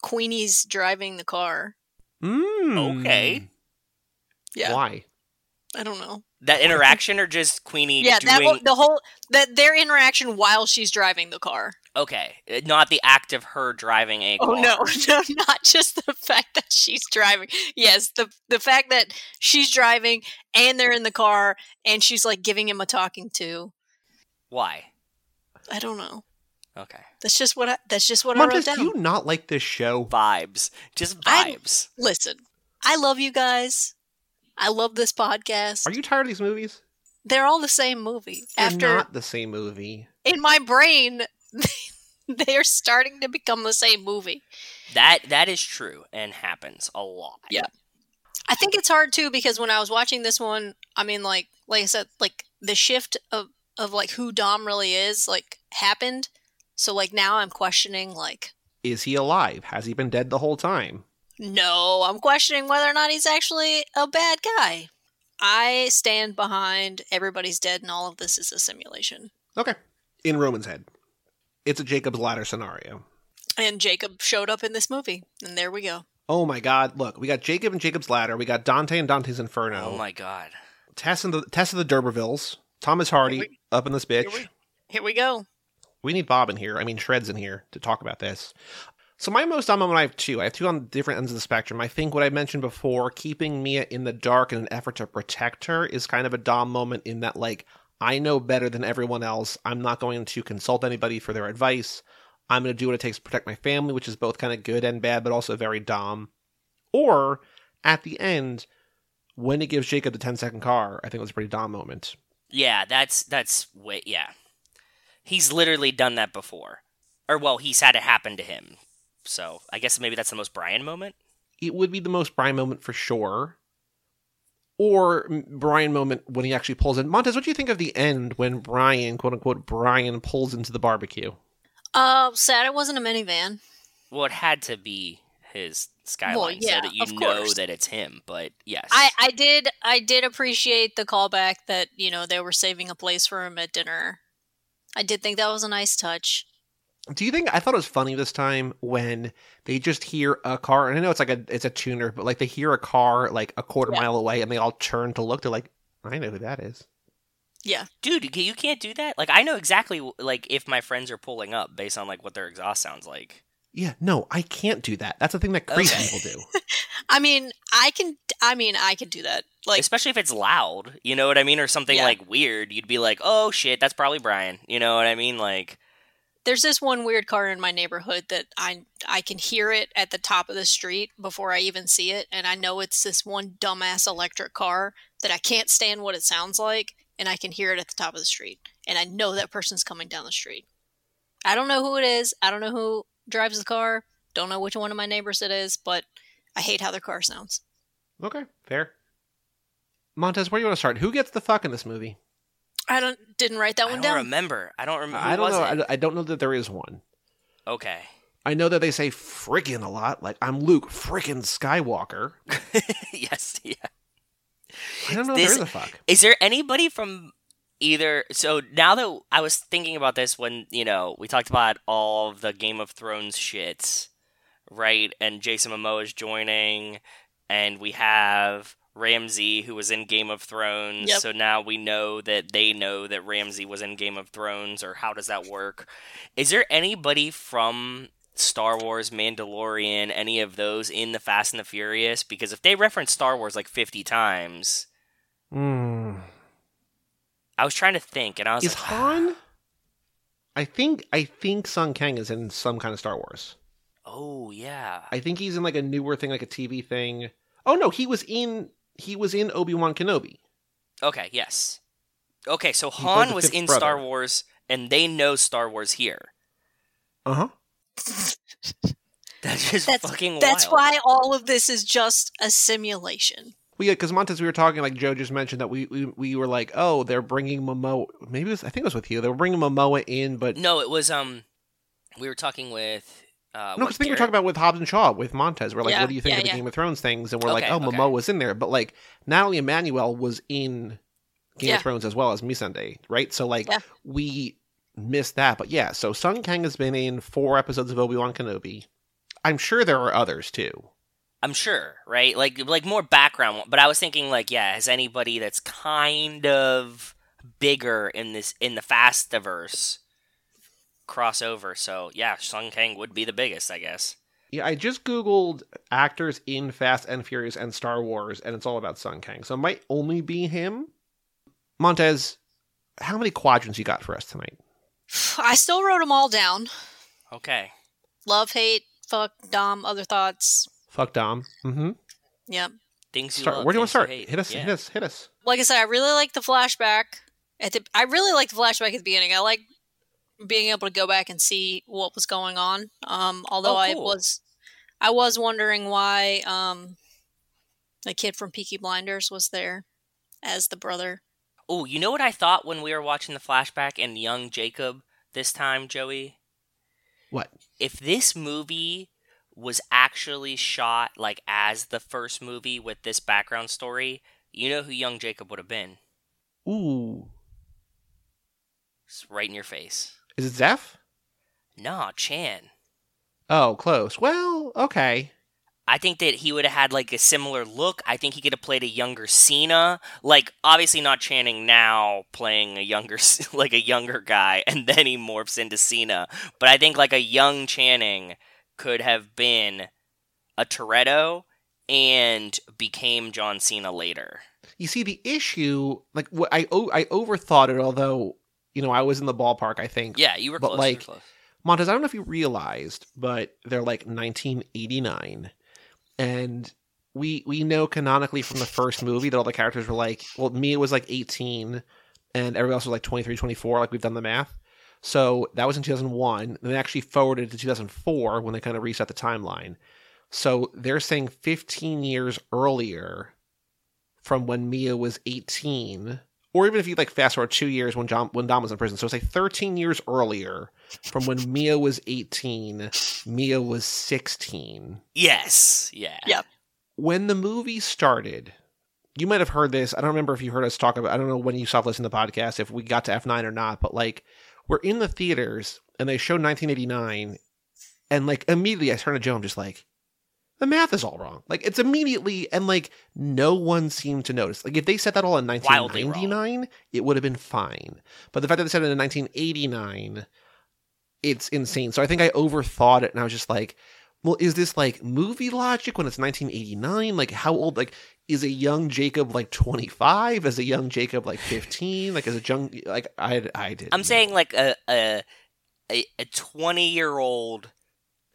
Queenie's driving the car. Mm. Okay. Yeah, Why? I don't know. that interaction or just Queenie Yeah, that doing whole, the whole that their interaction while she's driving the car. Okay, uh, not the act of her driving a car. Oh no, no, not just the fact that she's driving. Yes, the the fact that she's driving and they're in the car and she's like giving him a talking to. Why? I don't know. Okay. That's just what I. That's just what Montez, I wrote down. do you not like this show? Vibes. Just I- vibes. Listen, I love you guys. I love this podcast. Are you tired of these movies? They're all the same movie. They're After not the same movie. in my brain, they are starting to become the same movie. That that is true and happens a lot. Yeah. I think it's hard too because when I was watching this one, I mean, like, like I said, like the shift of of like who Dom really is, like, happened. So like now I'm questioning, like, Is he alive? Has he been dead the whole time? no, I'm questioning whether or not he's actually a bad guy. I stand behind everybody's dead and all of this is a simulation. Okay. In Roman's head, it's a Jacob's ladder scenario. And Jacob showed up in this movie, and there we go. Oh my God! Look, we got Jacob and Jacob's ladder. We got Dante and Dante's Inferno. Oh my god. Tess and the Tess of the D'Urbervilles. Thomas Hardy we- up in this bitch. Here we, here we go. We need Bob in here. I mean, Shred's in here to talk about this. So my most dumb moment, I have two. I have two on different ends of the spectrum. I think what I mentioned before, keeping Mia in the dark in an effort to protect her, is kind of a dumb moment in that, like, I know better than everyone else. I'm not going to consult anybody for their advice. I'm going to do what it takes to protect my family, which is both kind of good and bad, but also very dumb. Or at the end, when it gives Jacob the 10 second car, I think it was a pretty dumb moment. Yeah, that's that's way yeah. He's literally done that before. Or well, he's had it happen to him. So, I guess maybe that's the most Brian moment. it would be the most Brian moment for sure. Or Brian moment when he actually pulls in. Montez, what do you think of the end when Brian, quote unquote, Brian pulls into the barbecue? Uh, sad it wasn't a minivan. Well, it had to be his skyline Well, yeah, so that you of know course. that it's him, but yes. I, I did I did appreciate the callback that you know they were saving a place for him at dinner. I did think that was a nice touch. Do you think I thought it was funny this time when they just hear a car, and I know it's like a it's a tuner, but like they hear a car like a quarter Yeah. mile away, and they all turn to look. They're like, I know who that is. Yeah, Dude, you can't do that. Like I know exactly like if my friends are pulling up based on like what their exhaust sounds like. Yeah, no, I can't do that. That's the thing that crazy Okay. people do. I mean I can I mean I can do that. Like Especially if it's loud, you know what I mean, or something Yeah. like weird. You'd be like, "Oh shit, that's probably Brian." You know what I mean? Like, there's this one weird car in my neighborhood that I I can hear it at the top of the street before I even see it, and I know it's this one dumbass electric car that I can't stand what it sounds like, and I can hear it at the top of the street, and I know that person's coming down the street. I don't know who it is. I don't know who drives the car. Don't know which one of my neighbors it is, but I hate how their car sounds. Okay, fair. Montez, where do you want to start? Who gets the fuck in this movie? I don't didn't write that I one don't down. remember. I don't remember. I don't know. I don't- I don't know that there is one. Okay. I know that they say frickin' a lot. Like I'm Luke frickin' Skywalker. yes. Yeah. I don't know This- if there is a fuck. Is there anybody from either? So now that I was thinking about this when you know we talked about all of the Game of Thrones shits, right? And Jason Momoa is joining, and we have Ramsey who was in Game of Thrones. Yep. So now we know that they know that Ramsey was in Game of Thrones, or how does that work? Is there anybody from Star Wars, Mandalorian, any of those in the Fast and the Furious? Because if they reference Star Wars like fifty times. Hmm. I was trying to think, and I was Is like, Han? I think I think Sung Kang is in some kind of Star Wars. "Oh yeah, I think he's in like a newer thing, like a TV thing. Oh no, he was in he was in Obi Wan Kenobi. okay, yes, Okay, so played Han was in brother. Star Wars, and they know Star Wars here. Uh huh. That's just That's- fucking That's wild. why all of this is just a simulation. Well, yeah, because Montez, we were talking like Joe just mentioned that we, we we were like, oh, they're bringing Momoa. Maybe it was, I think it was with you. They were bringing Momoa in, but No, it was um, we were talking with uh, no, because I think we were talking about with Hobbs and Shaw with Montez. We're like, Yeah, what do you think yeah, of the yeah. Game of Thrones things? And we're like, oh, okay. Momoa was in there, but like Nathalie Emmanuel was in Game of Thrones as well as Missandei, right? So like we missed that, but yeah. So Sung Kang has been in four episodes of Obi Wan Kenobi. I'm sure there are others too. I'm sure, right? Like like more background, but I was thinking like, yeah, has anybody that's kind of bigger in this in the Fastiverse crossover? So yeah, Sung Kang would be the biggest, I guess. Yeah, I just googled actors in Fast and Furious and Star Wars, and it's all about Sung Kang. So it might only be him. Montez, how many quadrants you got for us tonight? I still wrote them all down. Okay. Love, hate, fuck, dom, other thoughts. Fuck Dom. Mm-hmm. Yep. Things you Start. love, Where do you want to start? Hit us. Yeah. Hit us. Hit us. Like I said, I really like the flashback. At the, I really like the flashback at the beginning. I like being able to go back and see what was going on. Um, although Oh, I was, I was wondering why um, the kid from Peaky Blinders was there as the brother. Oh, you know what I thought when we were watching the flashback and young Jacob this time, Joey? What? If this movie was actually shot like as the first movie with this background story, you know who young Jacob would have been? Ooh. It's right in your face. Is it Zeph? Nah, Chan. Oh, close. Well, okay. I think that he would have had like a similar look. I think he could have played a younger Cena, like obviously not Channing now playing a younger like a younger guy, and then he morphs into Cena. But I think like a young Channing could have been a Toretto and became John Cena later. You see, the issue, like, what I o- I overthought it. Although, you know, I was in the ballpark. I think. Yeah, you were But, close. like, you. Montez, I don't know if you realized, but they're like 1989, and we we know canonically from the first movie that all the characters were like, well, Mia was like 18, and everybody else was like 23, 24. Like we've done the math. So that was in 2001. And they actually forwarded to 2004 when they kind of reset the timeline. So they're saying 15 years earlier from when Mia was 18, or even if you like fast forward two years when John when Dom was in prison. So it's like 13 years earlier from when Mia was 18, Mia was 16. Yes, yeah, Yep. When the movie started, you might have heard this. I don't remember if you heard us talk about. I don't know when you stopped listening to the podcast, if we got to F9 or not. But like, we're in the theaters and they showed 1989, and like immediately I turn to Joe. I'm just like, the math is all wrong. Like it's immediately and like no one seemed to notice. Like if they said that all in Wildly 1999, it would have been fine. But the fact that they said it in 1989, it's insane. So I think I overthought it, and I was just like, well, is this like movie logic when it's 1989? Like how old? Like is a young Jacob like 25? Is a young Jacob like 15? Like is a young like I I did. I'm saying like a a a twenty year old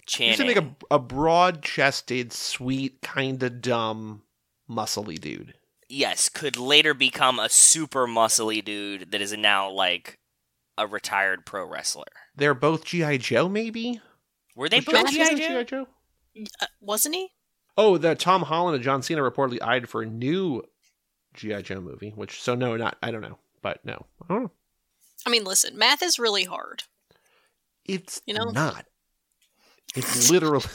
you should Channing. make a a broad chested, sweet, kind of dumb, muscly dude. yes, could later become a super muscly dude that is now like a retired pro wrestler. They're both GI Joe, maybe. Were they Was both John G.I. Joe? G.I. Joe? Uh, wasn't he? Oh, the Tom Holland and John Cena reportedly eyed for a new GI Joe movie. Which so no, not I don't know, but no, I don't know. I mean, listen, math is really hard. It's You know? not. It's literally,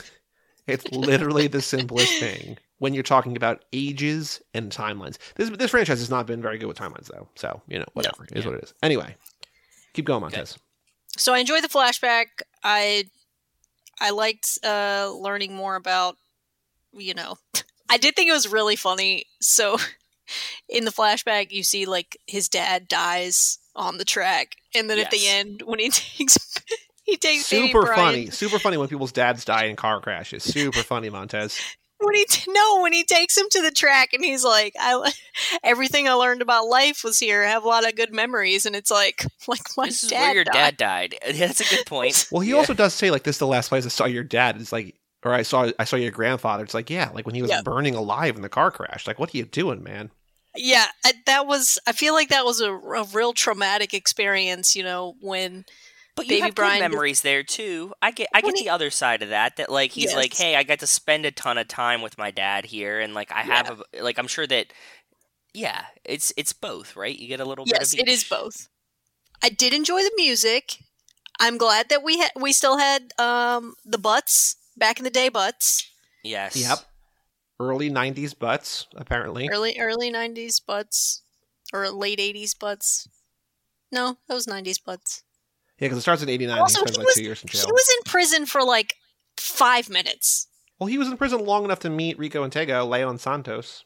it's literally the simplest thing when you're talking about ages and timelines. This this franchise has not been very good with timelines though, so you know whatever it is Yeah. what it is. Anyway, keep going, Montez. So I enjoyed the flashback. I I liked uh, learning more about, you know, I did think it was really funny. So in the flashback, you see like his dad dies on the track, and then at the end, when he takes he takes baby Super Brian- funny, super funny when people's dads die in car crashes. Super funny, Montez. When he t- no, when he takes him to the track, and he's like, "I everything I learned about life was here. I have a lot of good memories." And it's like, like my This is where your died. dad died. That's a good point. Well, he Yeah. also does say like this is the last place I saw your dad. It's like, or I saw I saw your grandfather. It's like, yeah, like when he was Yeah. burning alive in the car crash. Like, what are you doing, man? Yeah, I, that was. I feel like that was a, a real traumatic experience. You know, when But you Baby have Brian- good memories there too. I get I get he- the other side of that. That like he's like, hey, I got to spend a ton of time with my dad here, and like I have a like I'm sure that yeah, it's it's both, right? You get a little yes, bit of it is both. I did enjoy the music. I'm glad that we had we still had um the butts back in the day. Butts Yes. Yep. Early '90s butts, apparently. early early '90s butts or late '80s butts. No, that was '90s butts. Yeah, because it starts at '89. Also, he spends he like was- two years in He was in prison for like five minutes. Well, he was in prison long enough to meet Rico and Tego, Leon Santos.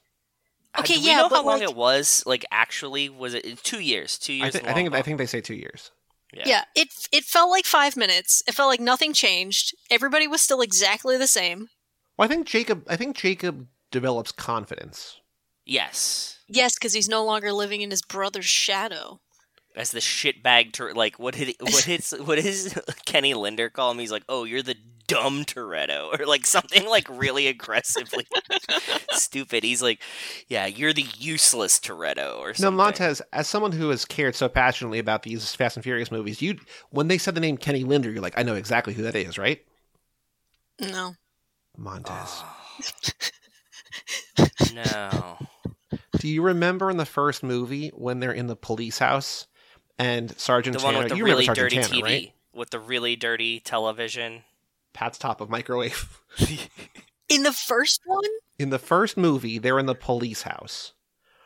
Uh, Okay, do we yeah, know but, how long like- it was? Like actually, was it two years? Two years. thi- in I think long I think they say two years. Yeah. Yeah. it it felt like five minutes. It felt like nothing changed. Everybody was still exactly the same. Well, I think Jacob. I think Jacob develops confidence. Yes. Yes, because he's no longer living in his brother's shadow. As the shitbag tur like what did what is what is Kenny Linder call him? He's like, oh, you're the dumb Toretto, or like something like really aggressively stupid. He's like, yeah, you're the useless Toretto, or something. No. Montez, as someone who has cared so passionately about these Fast and Furious movies, you when they said the name Kenny Linder, you're like, I know exactly who that is, right? No. Montez. Oh. no. Do you remember in the first movie when they're in the police house and Sergeant The one Tanner? with the you remember really Sergeant dirty Tanner, TV, right? with the really dirty television. Pat's top of microwave. In the first one? In the first movie, they're in the police house.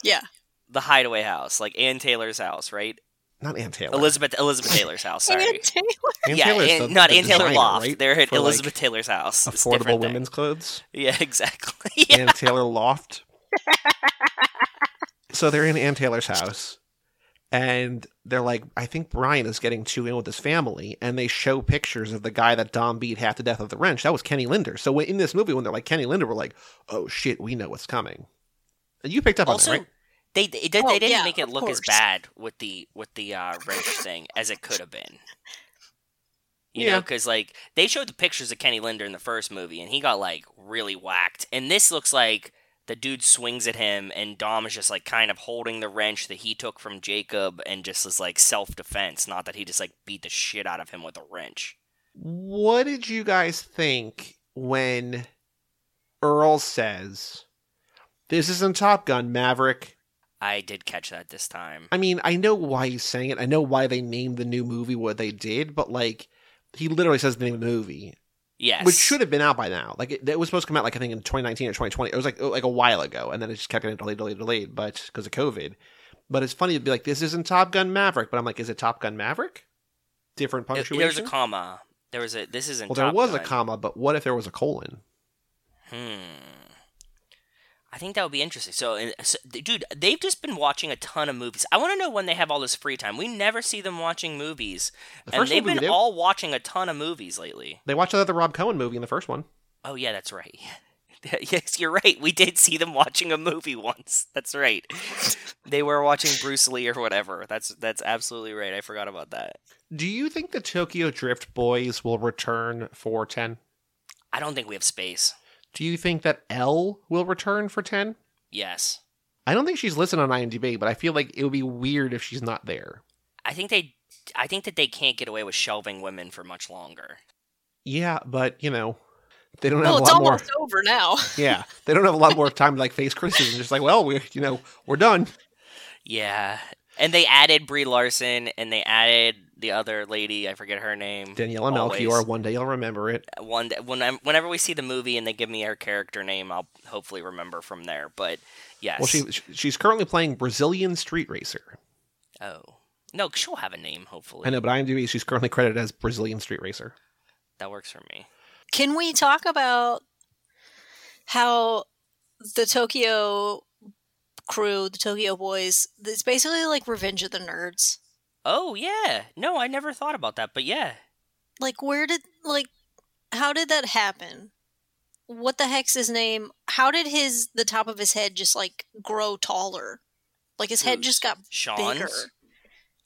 Yeah. The hideaway house, like Ann Taylor's house, right? Not Ann Taylor. Elizabeth Elizabeth Taylor's house. Sorry. Ann Taylor. Ann yeah, Ann- the- not the Ann Taylor designer, Loft. right? They're at For, like, Elizabeth Taylor's house. It's affordable different thing. women's clothes. Yeah, exactly. yeah. Ann Taylor Loft. so they're in Ann Taylor's house, and they're like, I think Brian is getting too in with his family, and they show pictures of the guy that Dom beat half to death of the wrench. That was Kenny Linder. So in this movie, when they're like Kenny Linder, we're like, oh shit, we know what's coming. And you picked up Also, on that, right? they they, did, Oh, they didn't yeah, make it of look as bad with the with the uh, wrench thing as it could have been. You know, Yeah. because like they showed the pictures of Kenny Linder in the first movie, and he got like really whacked. And this looks like the dude swings at him, and Dom is just like kind of holding the wrench that he took from Jacob, and just is like self defense, not that he just like beat the shit out of him with a wrench. What did you guys think when Earl says, "This isn't Top Gun, Maverick"? I did catch that this time. I mean, I know why he's saying it. I know why they named the new movie what they did, but like, he literally says the name of the movie, Yes, which should have been out by now. Like, it, it was supposed to come out like I think in 2019 or 2020. It was like like a while ago, and then it just kept getting delayed, delayed, delayed, but because of COVID. But it's funny to be like, this isn't Top Gun Maverick, but I'm like, is it Top Gun Maverick? Different punctuation. There was a comma. There was a. This isn't. well, there Top was a comma, but what if there was a colon? Hmm. I think that would be interesting. So, so, dude, they've just been watching a ton of movies. I want to know when they have all this free time. We never see them watching movies, The and they've been did, all watching a ton of movies lately. they watched the Rob Cohen movie in the first one. Oh yeah, that's right. yes, you're right. We did see them watching a movie once. That's right. they were watching Bruce Lee or whatever. That's that's absolutely right. I forgot about that. Do you think the Tokyo Drift boys will return for 10? I don't think we have space. Do you think that L will return for 10? Yes, I don't think she's listed on IMDb, but I feel like it would be weird if she's not there. I think they. I think that they can't get away with shelving women for much longer. Yeah, but you know, they don't have a lot more. It's almost over now. Yeah, they don't have a lot more time to like face criticism. Just like, well, we, you know, we're done. Yeah, and they added Brie Larson, and they added the other lady. I forget her name. Daniela Always. Melchior. One day you'll remember it. One when I'm, whenever we see the movie and they give me her character name, I'll hopefully remember from there. But yes. Well, she she's currently playing Brazilian Street Racer. Oh no, she'll have a name. Hopefully, I know, but IMDb she's currently credited as Brazilian Street Racer. that works for me. Can we talk about how the Tokyo crew, the Tokyo boys, it's basically like Revenge of the Nerds. Oh yeah, no, I never thought about that, but yeah, Like, where did, like, how did that happen? What the heck's his name? How did his, the top of his head just, like, grow taller? Like, his head Who's? just got Sean's. bigger.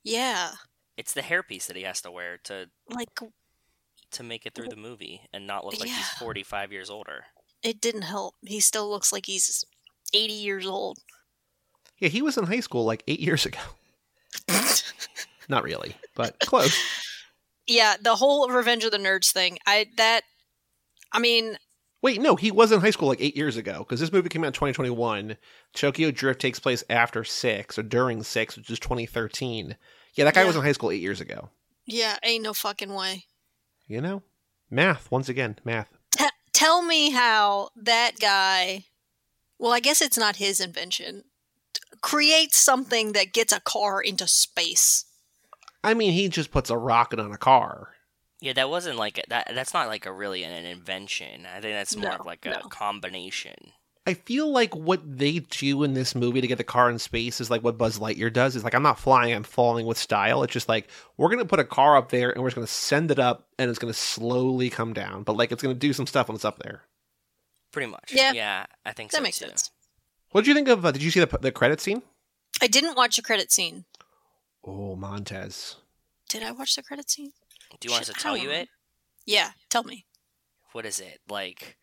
Yeah. It's the hairpiece that he has to wear to Like, to make it through the movie and not look like he's 45 years older. it didn't help. He still looks like he's 80 years old. Yeah, he was in high school like eight years ago. Not really, but close. yeah, the whole Revenge of the Nerds thing. I that. I mean, Wait, no, he was in high school like eight years ago because this movie came out in 2021. Tokyo Drift takes place after six or during six, which is 2013. Yeah, that guy Yeah. was in high school eight years ago. yeah, ain't no fucking way. You know, math once again, math. T- tell me how that guy. Well, I guess it's not his invention. Creates something that gets a car into space. I mean, he just puts a rocket on a car. Yeah, that wasn't like a, that. That's not like a really an invention. I think that's more No, of like a no. combination. I feel like what they do in this movie to get the car in space is like what Buzz Lightyear does. Is like I'm not flying, I'm falling with style. It's just like we're gonna put a car up there and we're just gonna send it up and it's gonna slowly come down, but like it's gonna do some stuff when it's up there. Pretty much. Yeah. Yeah, I think That so makes too. sense. What did you think of? Uh, did you see the the credit scene? I didn't watch the credit scene. Oh, Montez. Did I watch the credit scene? Do you want us to tell you know. it? Yeah, tell me. What is it like?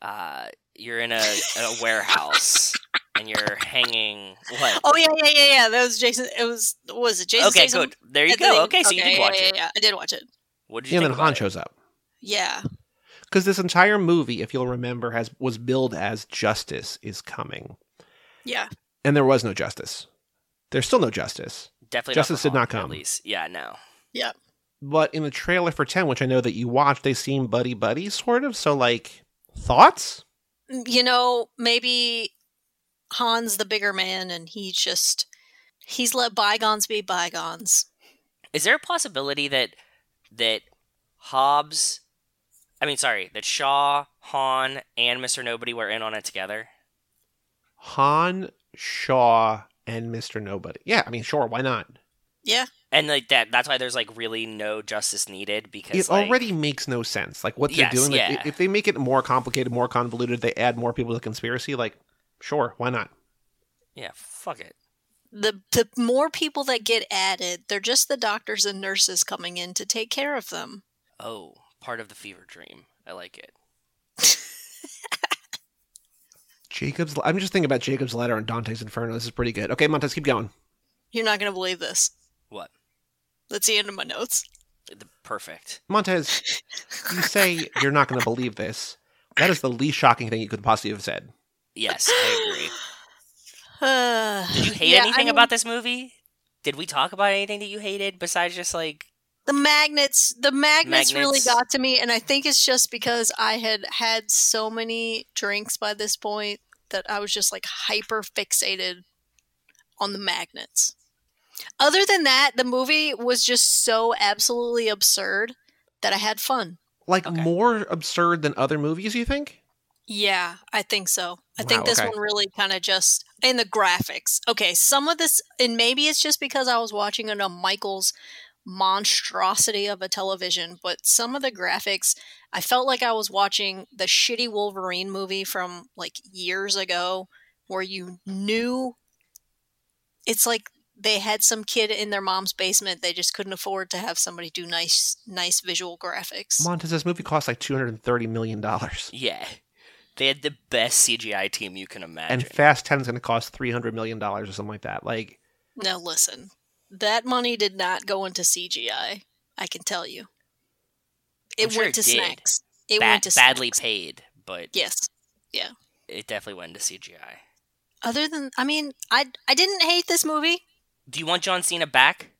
Uh, you're in a, a warehouse and you're hanging. What? Oh yeah, yeah, yeah, yeah. That was Jason. It was was it Jason? okay, Statham? good. There you And go. then- Okay, so you did yeah, watch yeah, it. Yeah, yeah, I did watch it. What did you and think then Han shows up Yeah, because this entire movie, if you'll remember, has was billed as justice is coming, yeah. and there was no justice. There's still no justice. Definitely Justice did not come. At least, yeah, no. Yeah. But in the trailer for Ten, which I know that you watched, they seem buddy buddy sort of. So like thoughts? Mm, you know, maybe Han's the bigger man, and he just he's let bygones be bygones. Is there a possibility that that Hobbs, I mean, sorry, that Shaw, Han, and Mister Nobody were in on it together? Han, Shaw, and Mister Nobody. Yeah, I mean, sure, why not? Yeah, And like that, that's why there's like really no justice needed because It like, already makes no sense. Like what they're Yes, doing. Like, yeah. i- If they make it more complicated, more convoluted, they add more people to the conspiracy. Like, sure, why not? yeah, fuck it. the the more people that get added, they're just the doctors and nurses coming in to take care of them. Oh, part of the fever dream. I like it. Jacob's. I'm just thinking about Jacob's ladder and Dante's Inferno. This is pretty good. Okay, Montez, keep going. You're not going to believe this. What? That's the end of my notes. The, perfect. Montez, you say you're not going to believe this. That is the least shocking thing you could possibly have said. Yes, I agree. Uh, Did you hate yeah, I anything mean, about this movie? Did we talk about anything that you hated besides just like the magnets? The magnets, really got to me, and I think it's just because I had had so many drinks by this point that I was just like hyper fixated on the magnets. Other than that, the movie was just so absolutely absurd that I had fun. Like Okay. more absurd than other movies, you think? Yeah, I think so. I think this okay. one really kind of just and the graphics. Okay, some of this and maybe it's just because I was watching it on Michael's monstrosity of a television, but some of the graphics I felt like I was watching the shitty Wolverine movie from like years ago where you knew it's like they had some kid in their mom's basement they just couldn't afford to have somebody do nice nice visual graphics. Montez, this movie cost like 230 million dollars, yeah. They had the best CGI team you can imagine. and Fast 10 is going to cost 300 million dollars or something like that. Like, Now listen, that money did not go into CGI. I can tell you. It I'm sure went it to did. snacks. It Ba- went to badly snacks. paid, but Yes. Yeah. It definitely went to CGI. Other than, I mean, I I didn't hate this movie. Do you want John Cena back?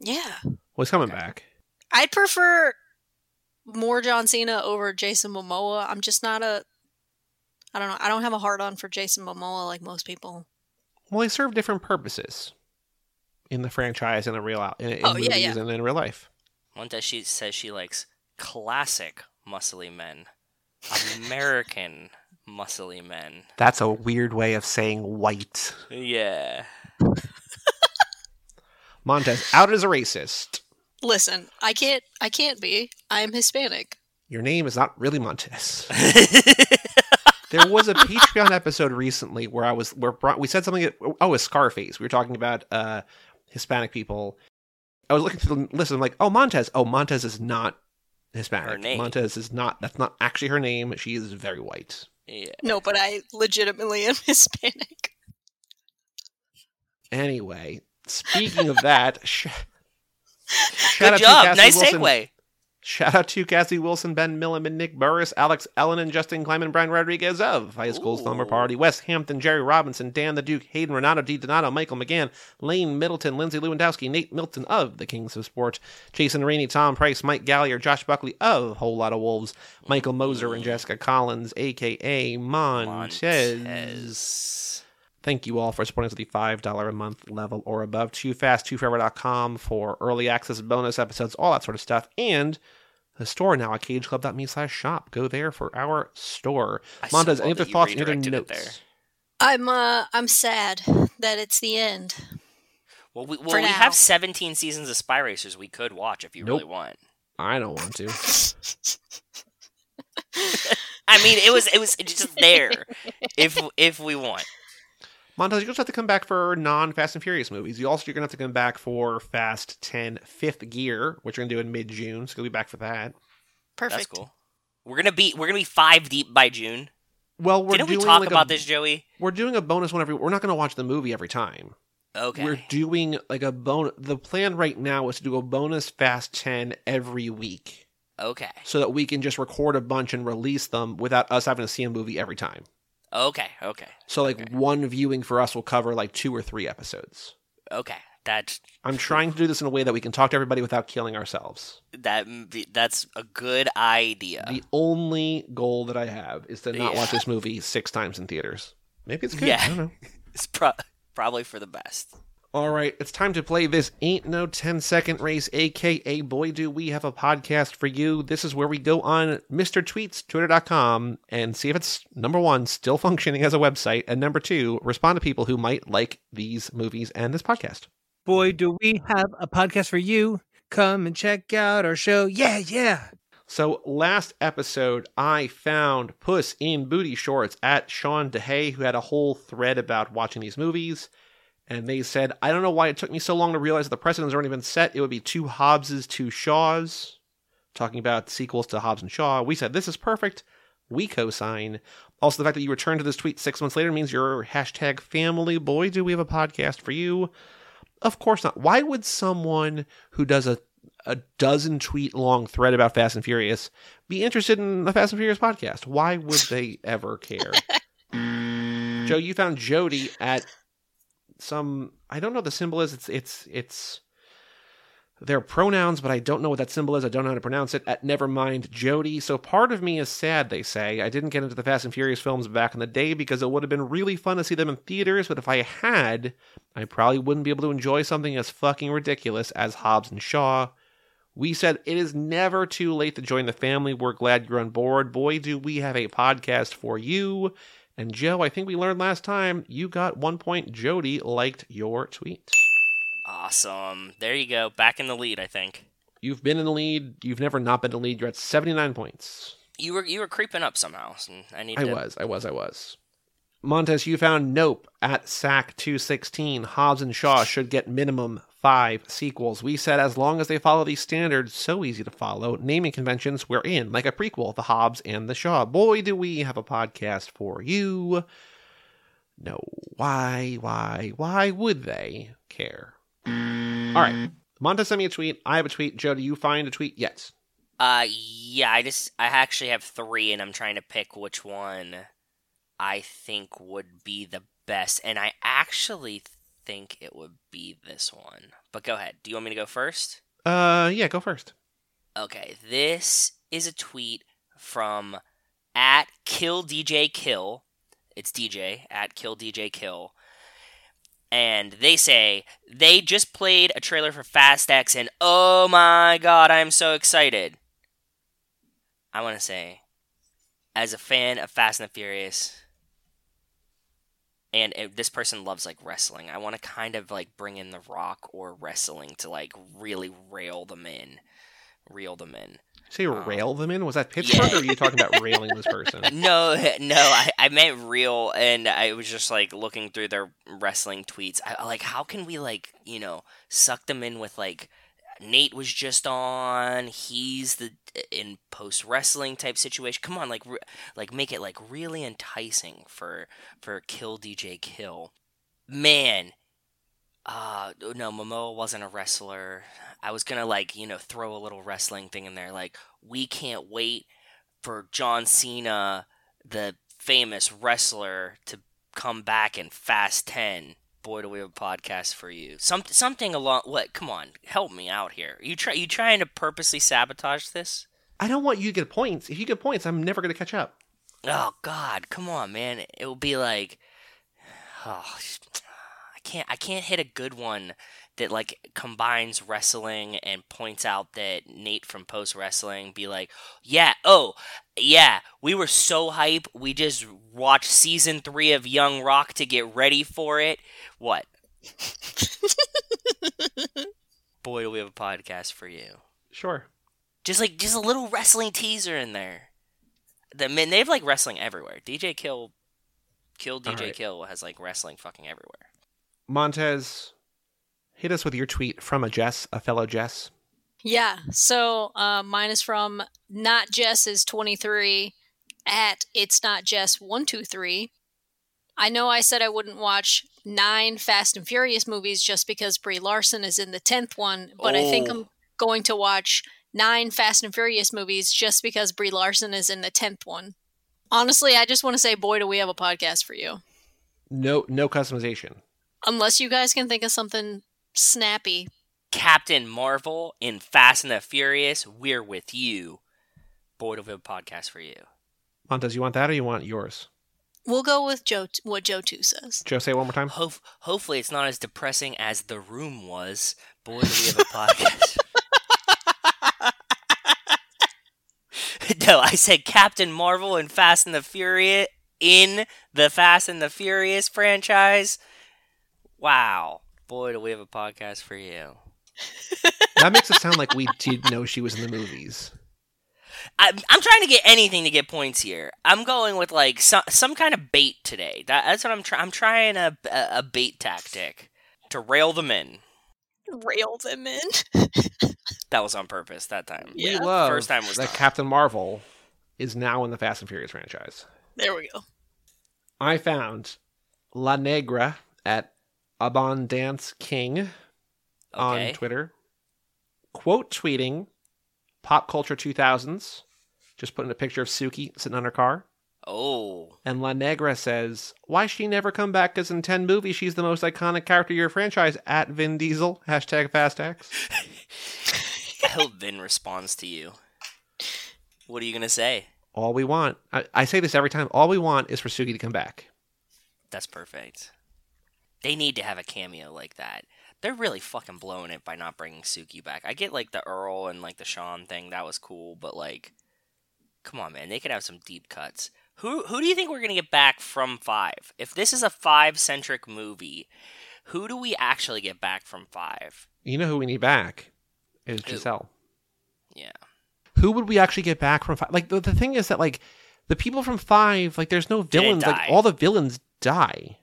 Yeah, well, he's coming Okay. back. I'd prefer more John Cena over Jason Momoa. I'm just not a. I don't know. I don't have a hard on for Jason Momoa like most people. Well, they serve different purposes in the franchise and in real out in, in Oh, movies yeah, yeah. and in real life. One that she says she likes classic muscly men, American muscly men. That's a weird way of saying white. Yeah. Montez out as a racist. Listen, I can't. I can't be. I'm Hispanic. Your name is not really Montez. There was a Patreon episode recently where I was where Bri- we said something. Oh, a Scarface. We were talking about uh, Hispanic people. I was looking through the list. I'm like, oh, Montez. Oh, Montez is not Hispanic. Her name. Montez is not. That's not actually her name. She is very white. yeah. No, but I legitimately am Hispanic. Anyway, speaking of that, sh- shout Good out to job. Cassie Nice Wilson. segue. Shout out to Cassie Wilson, Ben Milliman, Nick Burris, Alex Elonen, and Justin Kleinman, Brian Rodriguez of High School Ooh. Slumber Party, Wes Hampton, Jerry Robinson, Dan the Duke, Hayden Renato, D. Donato, Michael McGahon, Lane Middleton, Lindsay Lewandowski, Nate Milton of the Kings of Sport, Jason Rainey, Tom Price, Mike Gallier, Josh Buckley of Whole Lot of Wolves, Michael Moser, and Jessica Collins, aka Montez. Montez. Thank you all for supporting us at the $5 a month level or above. 2Fast2Forever.com for early access, bonus episodes, all that sort of stuff. And the store now at cageclub.me slash shop. Go there for our store. I so Montez, love any other that you thoughts, any other redirected it notes? there. I'm uh I'm sad that it's the end. Well, we, well, we have 17 seasons of Spy Racers we could watch if you really want. I don't want to. I mean, it was it was just there if if we want. Montez, you also have to come back for non Fast and Furious movies. You also you're gonna have to come back for Fast 10 Fifth Gear, which you're gonna do in mid June. So you'll be back for that. Perfect. That's cool. We're gonna be we're gonna be five deep by June. Well, we're Didn't we doing talk like about a, this, Joey? We're doing a bonus one every. We're not gonna watch the movie every time. Okay. We're doing like a bonus. The plan right now is to do a bonus Fast 10 every week okay. so that we can just record a bunch and release them without us having to see a movie every time. Okay. Okay. So, like, Okay. one viewing for us will cover like two or three episodes. Okay. That I'm trying to do this in a way that we can talk to everybody without killing ourselves. that that's a good idea. The only goal that I have is to not Yeah. watch this movie six times in theaters. Maybe it's good. Yeah. I don't know. It's pro- probably for the best. All right, it's time to play this Ain't No 10 Second Race, aka Boy Do We Have a Podcast for You. This is where we go on Mr. Tweets, twitter.com, and see if it's number one, still functioning as a website, and number two, respond to people who might like these movies and this podcast. Boy, do we have a podcast for you. Come and check out our show. Yeah, yeah. So last episode, I found Puss in Booty Shorts at Sean DeHay, who had a whole thread about watching these movies. And they said, I don't know why it took me so long to realize that the precedent has already been set. It would be two Hobbses, two Shaws, talking about sequels to Hobbs and Shaw. We said, this is perfect. We co-sign. Also, the fact that you returned to this tweet six months later means you're hashtag family. Boy, do we have a podcast for you. Of course not. Why would someone who does a a dozen tweet long thread about Fast and Furious be interested in the Fast and Furious podcast? Why would they ever care? Joe, you found Jody at some I don't know what the symbol is. It's it's it's their pronouns, but I don't know what that symbol is. I don't know how to pronounce it. Uh, At Nevermind Jody. So part of me is sad, they say. I didn't get into the Fast and Furious films back in the day because it would have been really fun to see them in theaters, but if I had, I probably wouldn't be able to enjoy something as fucking ridiculous as Hobbs and Shaw. We said it is never too late to join the family. We're glad you're on board. Boy, do we have a podcast for you. And Joe, I think we learned last time you got one point. Jody liked your tweet. Awesome. There you go. Back in the lead, I think. You've been in the lead. You've never not been in the lead. You're at 79 points. You were you were creeping up somehow. So I need I to was, I was, I was. Montez, you found Nope at SAC 216. Hobbs and Shaw should get minimum five sequels. We said as long as they follow these standards, so easy to follow, naming conventions, we're in, like a prequel, the Hobbs and the Shaw. Boy, do we have a podcast for you. No, why, why, why would they care? All right. Monta sent me a tweet. I have a tweet. Joe, do you find a tweet yet? Uh, yeah, I just I actually have three, and I'm trying to pick which one I think would be the best, and I actually think it would be this one. But go ahead. Do you want me to go first? Uh, yeah, go first. Okay, this is a tweet from at Kill DJ Kill. It's DJ at Kill DJ Kill. And they say they just played a trailer for Fast X, and oh my god, I'm so excited. I want to say, as a fan of Fast and the Furious, and if this person loves like wrestling, I want to kind of like bring in The Rock or wrestling to like really rail them in, reel them in. Say Um, rail them in? Was that Pittsburgh yeah. or are you talking about railing this person? No, no, I, I meant real, and I was just like looking through their wrestling tweets. I like, how can we like, you know, suck them in with like, Nate was just on. He's the in post wrestling type situation. Come on, like, re- like make it like really enticing for for Kill DJ Kill. Man, Uh, no, Momoa wasn't a wrestler. I was gonna like you know throw a little wrestling thing in there. Like we can't wait for John Cena, the famous wrestler, to come back in Fast Ten. Boy, do we have a podcast for you. Some something along. What? Come on, help me out here. You try. You trying to purposely sabotage this? I don't want you to get points. If you get points, I'm never going to catch up. Oh God, come on, man! It will be like, oh, I can't, I can't hit a good one that like combines wrestling and points out that Nate from Post Wrestling be like, yeah, oh, yeah, we were so hype, we just watched season three of Young Rock to get ready for it. What? Boy, do we have a podcast for you. Sure. Just like just a little wrestling teaser in there. The men they have like wrestling everywhere. DJ Kill Kill DJ Alright. Kill has like wrestling fucking everywhere. Montez, hit us with your tweet from a Jess, a fellow Jess. Yeah. So uh, mine is from not Jess is twenty three at it's not Jess one two three. I know I said I wouldn't watch nine Fast and Furious movies just because Brie Larson is in the tenth one, but I think Oh. I'm going to watch nine Fast and Furious movies just because Brie Larson is in the tenth one. Honestly, I just want to say, boy, do we have a podcast for you. No, no customization. Unless you guys can think of something snappy. Captain Marvel in Fast and the Furious, we're with you. Boy, do we have a podcast for you. Montez, you want that or you want yours? We'll go with Joe. What Joe Two says. Joe, say it one more time. Hope, hopefully, it's not as depressing as The Room was. Boy, do we have a podcast. no, I said Captain Marvel and Fast and the Furious in the Fast and the Furious franchise. Wow. Boy, do we have a podcast for you. That makes it sound like we did know she was in the movies. I'm, I'm trying to get anything to get points here. I'm going with like some some kind of bait today. That, that's what I'm trying. I'm trying a, a a bait tactic to rail them in. Rail them in. That was on purpose that time. Yeah. We love First time was that not. Captain Marvel is now in the Fast and Furious franchise. There we go. I found La Negra at Abundance King on Okay. Twitter, quote tweeting pop culture 2000s, just putting a picture of Suki sitting on her car. Oh, And La Negra says, Why she never come back? Because in 10 movies, she's the most iconic character of your franchise. At Vin Diesel. Hashtag FastX. I hope Vin responds to you. What are you gonna say? All we want, I, I say this every time, all we want is for Suki to come back. That's perfect. They need to have a cameo like that. They're really fucking blowing it by not bringing Suki back. I get like the Earl and like the Sean thing, that was cool, but like, come on, man, they could have some deep cuts. Who who do you think we're gonna get back from five? If this is a five centric movie, who do we actually get back from five? You know who we need back? Is Who? Giselle. Yeah, Who would we actually get back from five? Like, the, the thing is that, like, the people from five, like, there's no villains. Like, all the villains die.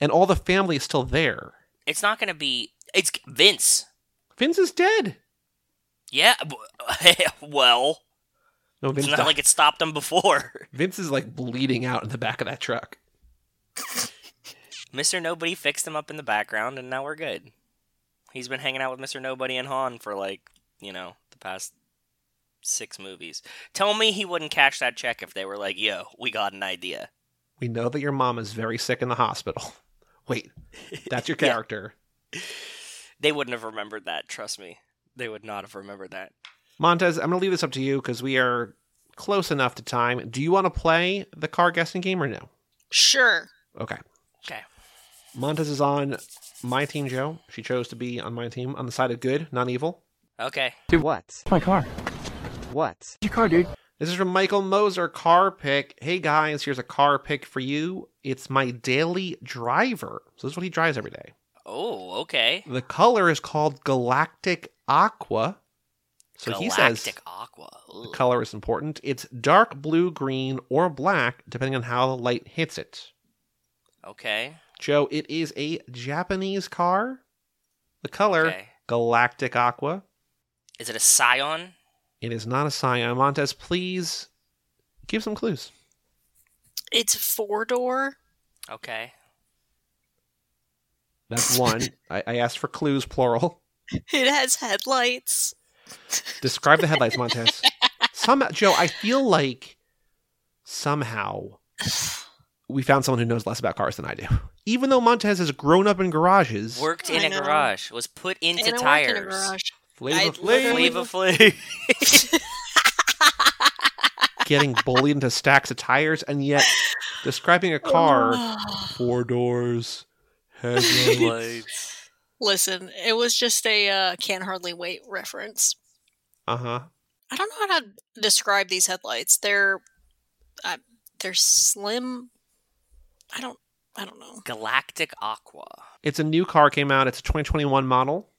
And all the family is still there. it's not gonna be. It's Vince. Vince is dead. Yeah, well, No, Vince it's not died. like it stopped him before. Vince is, like, bleeding out in the back of that truck. Mr. Nobody fixed him up in the background, and now we're good. He's been hanging out with Mr. Nobody and Han for like, you know, the past six movies. Tell me he wouldn't cash that check if they were like, yo, we got an idea. We know that your mom is very sick in the hospital. Wait, that's your Yeah. character. They wouldn't have remembered that, trust me. They would not have remembered that. Montez, I'm going to leave this up to you because we are close enough to time. Do you want to play the car guessing game or no? Sure. Okay. Okay. Montez is on my team, Joe. She chose to be on my team on the side of good, not evil. Okay. Dude, what? My car. What? Your car, dude. This is from Michael Moser, car pick. Hey guys, here's a car pick for you. It's my daily driver. So this is what he drives every day. Oh, okay. The color is called Galactic Aqua. So he says Galactic Aqua. the color is important. It's dark blue, green, or black, depending on how the light hits it. Okay. Joe, it is a Japanese car. The color, Okay. Galactic Aqua. Is it a Scion? It is not a Scion. Montez, please give some clues. It's four door. Okay. That's one. I, I asked for clues, plural. It has headlights. Describe the headlights, Montez. Some Joe, I feel like somehow we found someone who knows less about cars than I do. Even though Montez has grown up in garages, Worked in I a know. garage. Was put into and I work tires. in a garage. Flava I- Flav, Flava Flav. getting bullied into stacks of tires, and yet describing a car, four doors, headlights. Listen, it was just a uh, can't hardly wait reference. Uh huh. I don't know how to describe these headlights. They're uh, they're slim. I don't I don't know. Galactic Aqua. It's a new car came out. It's a 2021 model.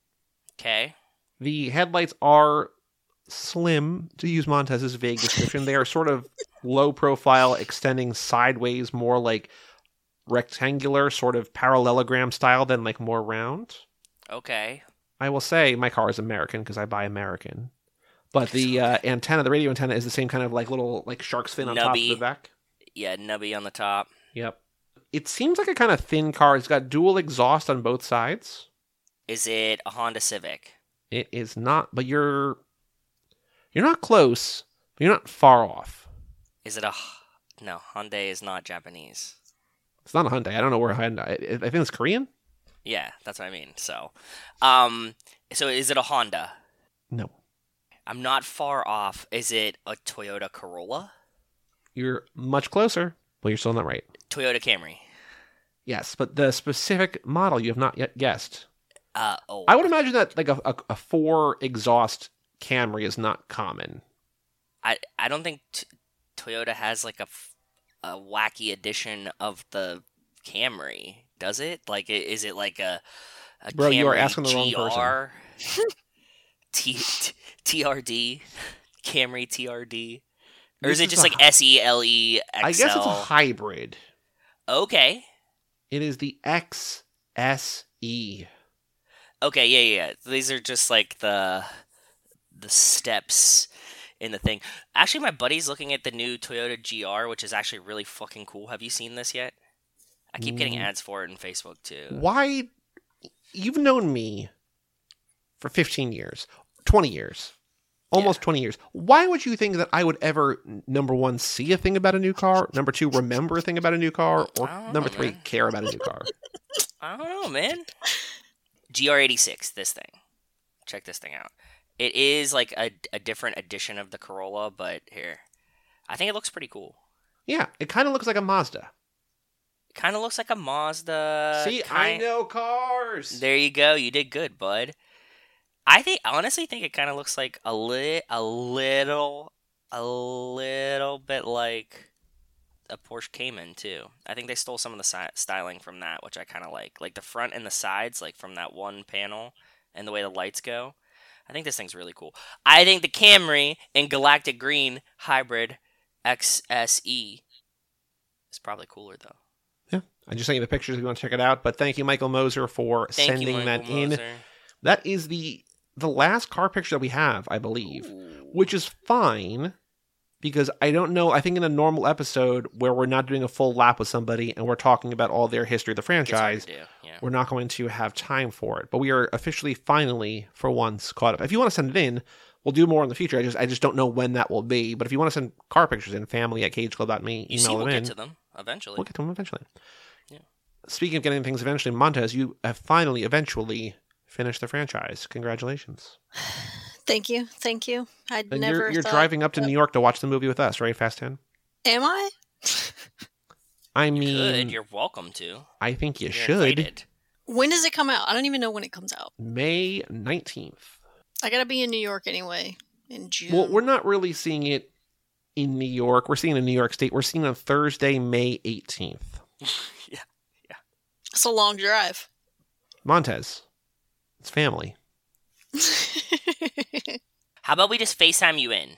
Okay. The headlights are slim, to use Montez's vague description. they are sort of low profile, extending sideways, more like rectangular, sort of parallelogram style than like more round. Okay. I will say my car is American because I buy American. But the uh, antenna, the radio antenna, is the same kind of like little like shark's fin on top of the back. Yeah, nubby on the top. Yep. It seems like a kind of thin car. It's got dual exhaust on both sides. Is it a Honda Civic? It is not, but you're you're not close, but you're not far off. Is it a no? Hyundai is not Japanese. It's not a Hyundai. I don't know where Hyundai. I, I think it's Korean. Yeah, that's what I mean. So, um, so is it a Honda? No, I'm not far off. Is it a Toyota Corolla? you're much closer, but you're still not right. Toyota Camry. Yes, but the specific model you have not yet guessed. Uh oh. I would imagine that like a, a, a four exhaust Camry is not common. I I don't think t- Toyota has like a, f- a wacky edition of the Camry, does it? Like, is it like a, a Bro, you are asking the wrong person. T- t- TRD, Camry TRD, or This is it just a like S E L E XL? I guess it's a hybrid. okay, It is the XSE. okay, yeah, yeah. yeah. These are just like the the steps in the thing. Actually, my buddy's looking at the new Toyota GR, which is actually really fucking cool. Have you seen this yet? I keep getting Mm. ads for it in Facebook too. Why? You've known me for 15 years, 20 years, almost 20 years. Why would you think that I would ever, number one, see a thing about a new car, number two, remember a thing about a new car, or number know, three, man. care about a new car? I don't know, man. GR86, this thing. Check this thing out. It is like a, a different edition of the Corolla, but here. I think it looks pretty cool. Yeah, it kind of looks like a Mazda. It kind of looks like a Mazda. see, I know cars. There you go. You did good, bud. I think honestly think it kind of looks like a lit a little a little bit like a Porsche Cayman too. I think they stole some of the si- styling from that, which I kind of like. Like the front and the sides, like from that one panel and the way the lights go. I think this thing's really cool. I think the Camry in Galactic Green Hybrid XSE is probably cooler though. yeah, I just sent you the pictures if you want to check it out. But thank you, Michael Moser, for Thank sending you, that Michael in. That is the the last car picture that we have, I believe. Ooh. which is fine because I don't know. I think in a normal episode where we're not doing a full lap with somebody and we're talking about all their history of the franchise, Yeah. we're not going to have time for it. But we are officially, finally, for once, caught up. If you want to send it in, we'll do more in the future. I just, I just don't know when that will be. But if you want to send car pictures in, family at cageclub.me, You see, email we'll them get to them eventually. We'll get to them eventually. Yeah. Speaking of getting things eventually, Montez, you have finally, eventually finished the franchise. Congratulations. Thank you, thank you. I'd And never. you're, you're driving up to New York to watch the movie with us, right? Fast 10? Am I? I mean, Good. You're welcome to. I think you You're should. invited. When does it come out? I don't even know when it comes out. May 19th. I gotta be in New York anyway in June. Well, we're not really seeing it in New York. We're seeing it in New York State. We're seeing it on Thursday, May 18th. yeah. It's a long drive. Montez. It's family. How about we just FaceTime you in?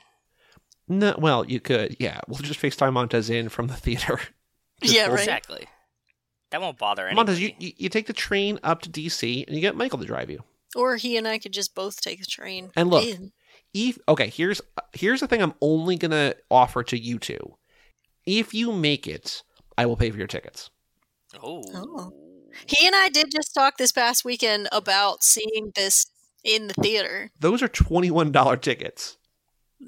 No, well, you could. Yeah, we'll just FaceTime Montez in from the theater. Yeah, right. Exactly. That won't bother anybody. Montez, you, you, you take the train up to DC and you get Michael to drive you. Or he and I could just both take a train. And look, in. If okay, here's here's the thing I'm only gonna offer to you two. If you make it, I will pay for your tickets. Oh. Oh. He and I did just talk this past weekend about seeing this in the theater. Those are $21 tickets.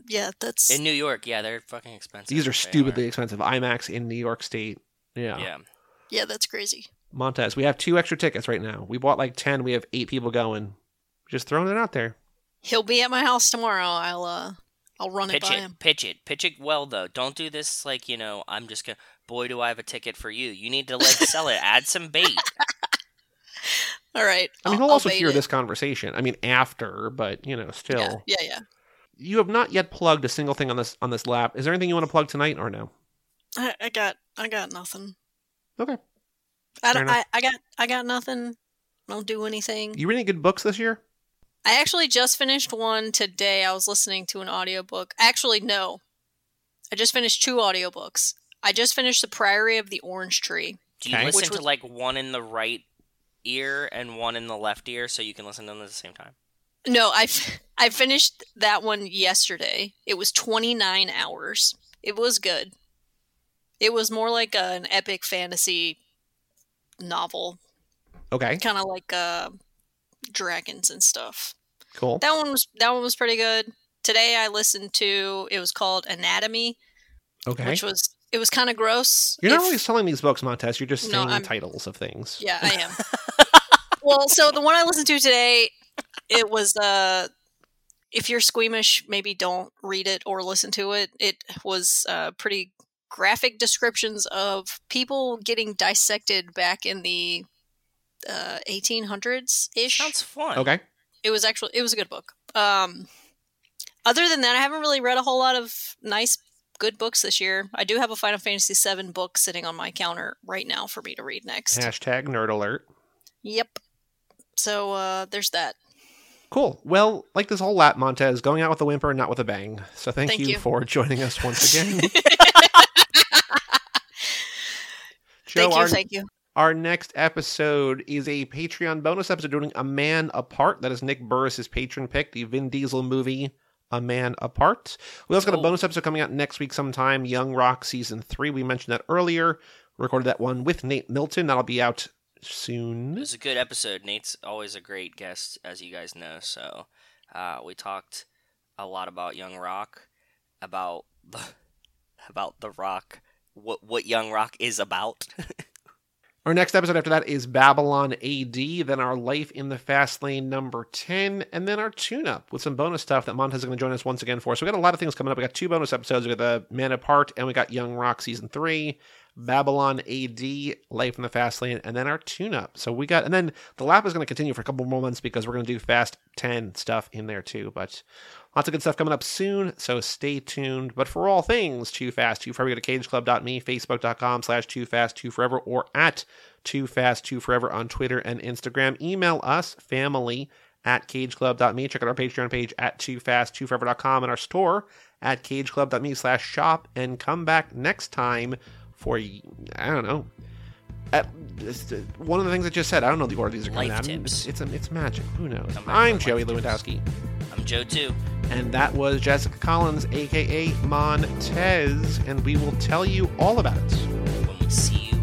Yeah, that's In New York, yeah, they're fucking expensive. These are They stupidly expensive. IMAX in New York State. Yeah. Yeah. yeah, that's crazy. Montez, we have two extra tickets right now. We bought like 10. We have eight people going. Just throwing it out there. He'll be at my house tomorrow. I'll uh I'll run it by it, him. pitch it, pitch it well though. Don't do this like you know. I'm just gonna. Boy, do I have a ticket for you. You need to like sell it. Add some bait. All right. I mean, I'll- he'll I'll also hear it. this conversation. I mean, after, but you know, still. Yeah, yeah, yeah. You have not yet plugged a single thing on this on this lap. Is there anything you want to plug tonight or no? I, I got I got nothing. Okay. I, don't. I I got I got nothing. Don't do anything. You read any good books this year? I actually just finished one today. I was listening to an audiobook. Actually, no. I just finished two audiobooks. I just finished The Priory of the Orange Tree. Do you Okay. listen Which to like one in the right ear and one in the left ear so you can listen to them at the same time? No, I f- I finished that one yesterday. It was 29 hours. It was good. It was more like a, an epic fantasy novel, Okay, kind of like uh, dragons and stuff. cool. That one was that one was pretty good. Today I listened to it was called Anatomy, Okay. which was it was kind of gross. You're not If- really selling these books, Montez. You're just No, saying I'm- titles of things. Yeah, I am. well, so the one I listened to today, it was uh if you're squeamish, maybe don't read it or listen to it. It was uh pretty graphic descriptions of people getting dissected back in the uh 1800s ish. Sounds fun. Okay. It was actually it was a good book. Um other than that, I haven't really read a whole lot of nice good books this year. I do have a Final Fantasy VII book sitting on my counter right now for me to read next. Hashtag nerd alert. Yep. So uh there's that. Cool. Well, like this whole lap, Montez, going out with a whimper and not with a bang. So thank, Thank you, you. for joining us once again. Joe, thank you, our, thank you. our next episode is a Patreon bonus episode doing A Man Apart. That is Nick Burris's patron pick, the Vin Diesel movie A Man Apart. We also got a bonus episode coming out next week sometime, Young Rock Season 3. We mentioned that earlier. Recorded that one with Nate Milton. That'll be out It soon. was a good episode. Nate's always a great guest, as you guys know. So uh, we talked a lot about Young Rock, about the about the Rock, what what Young Rock is about. Our next episode after that is Babylon AD, then our Life in the Fast Lane number 10, and then our tune up with some bonus stuff that Montez is going to join us once again for. So we got a lot of things coming up. We got two bonus episodes. We got the Man Apart, and we got Young Rock Season 3, Babylon AD, Life in the Fast Lane, and then our tune up. So we got, and then the lap is going to continue for a couple more months because we're going to do Fast 10 stuff in there too. But lots of good stuff coming up soon, so stay tuned. But for all things 2 Fast, 2 Forever, go to cageclub.me, facebook.com slash 2 Fast, 2 Forever, or at 2 Fast, 2 Forever on Twitter and Instagram. Email us, family at cageclub.me. Check out our Patreon page at 2Fast2Forever.com and our store at cageclub.me slash shop. And come back next time for, I don't know, at, uh, one of the things I just said, I don't know the order these are coming Life out. tips. It's, it's, it's magic. Who knows? I'm Joey. Lewandowski. I'm Joe too. And that was Jessica Collins, aka Montez, and we will tell you all about it. When we see you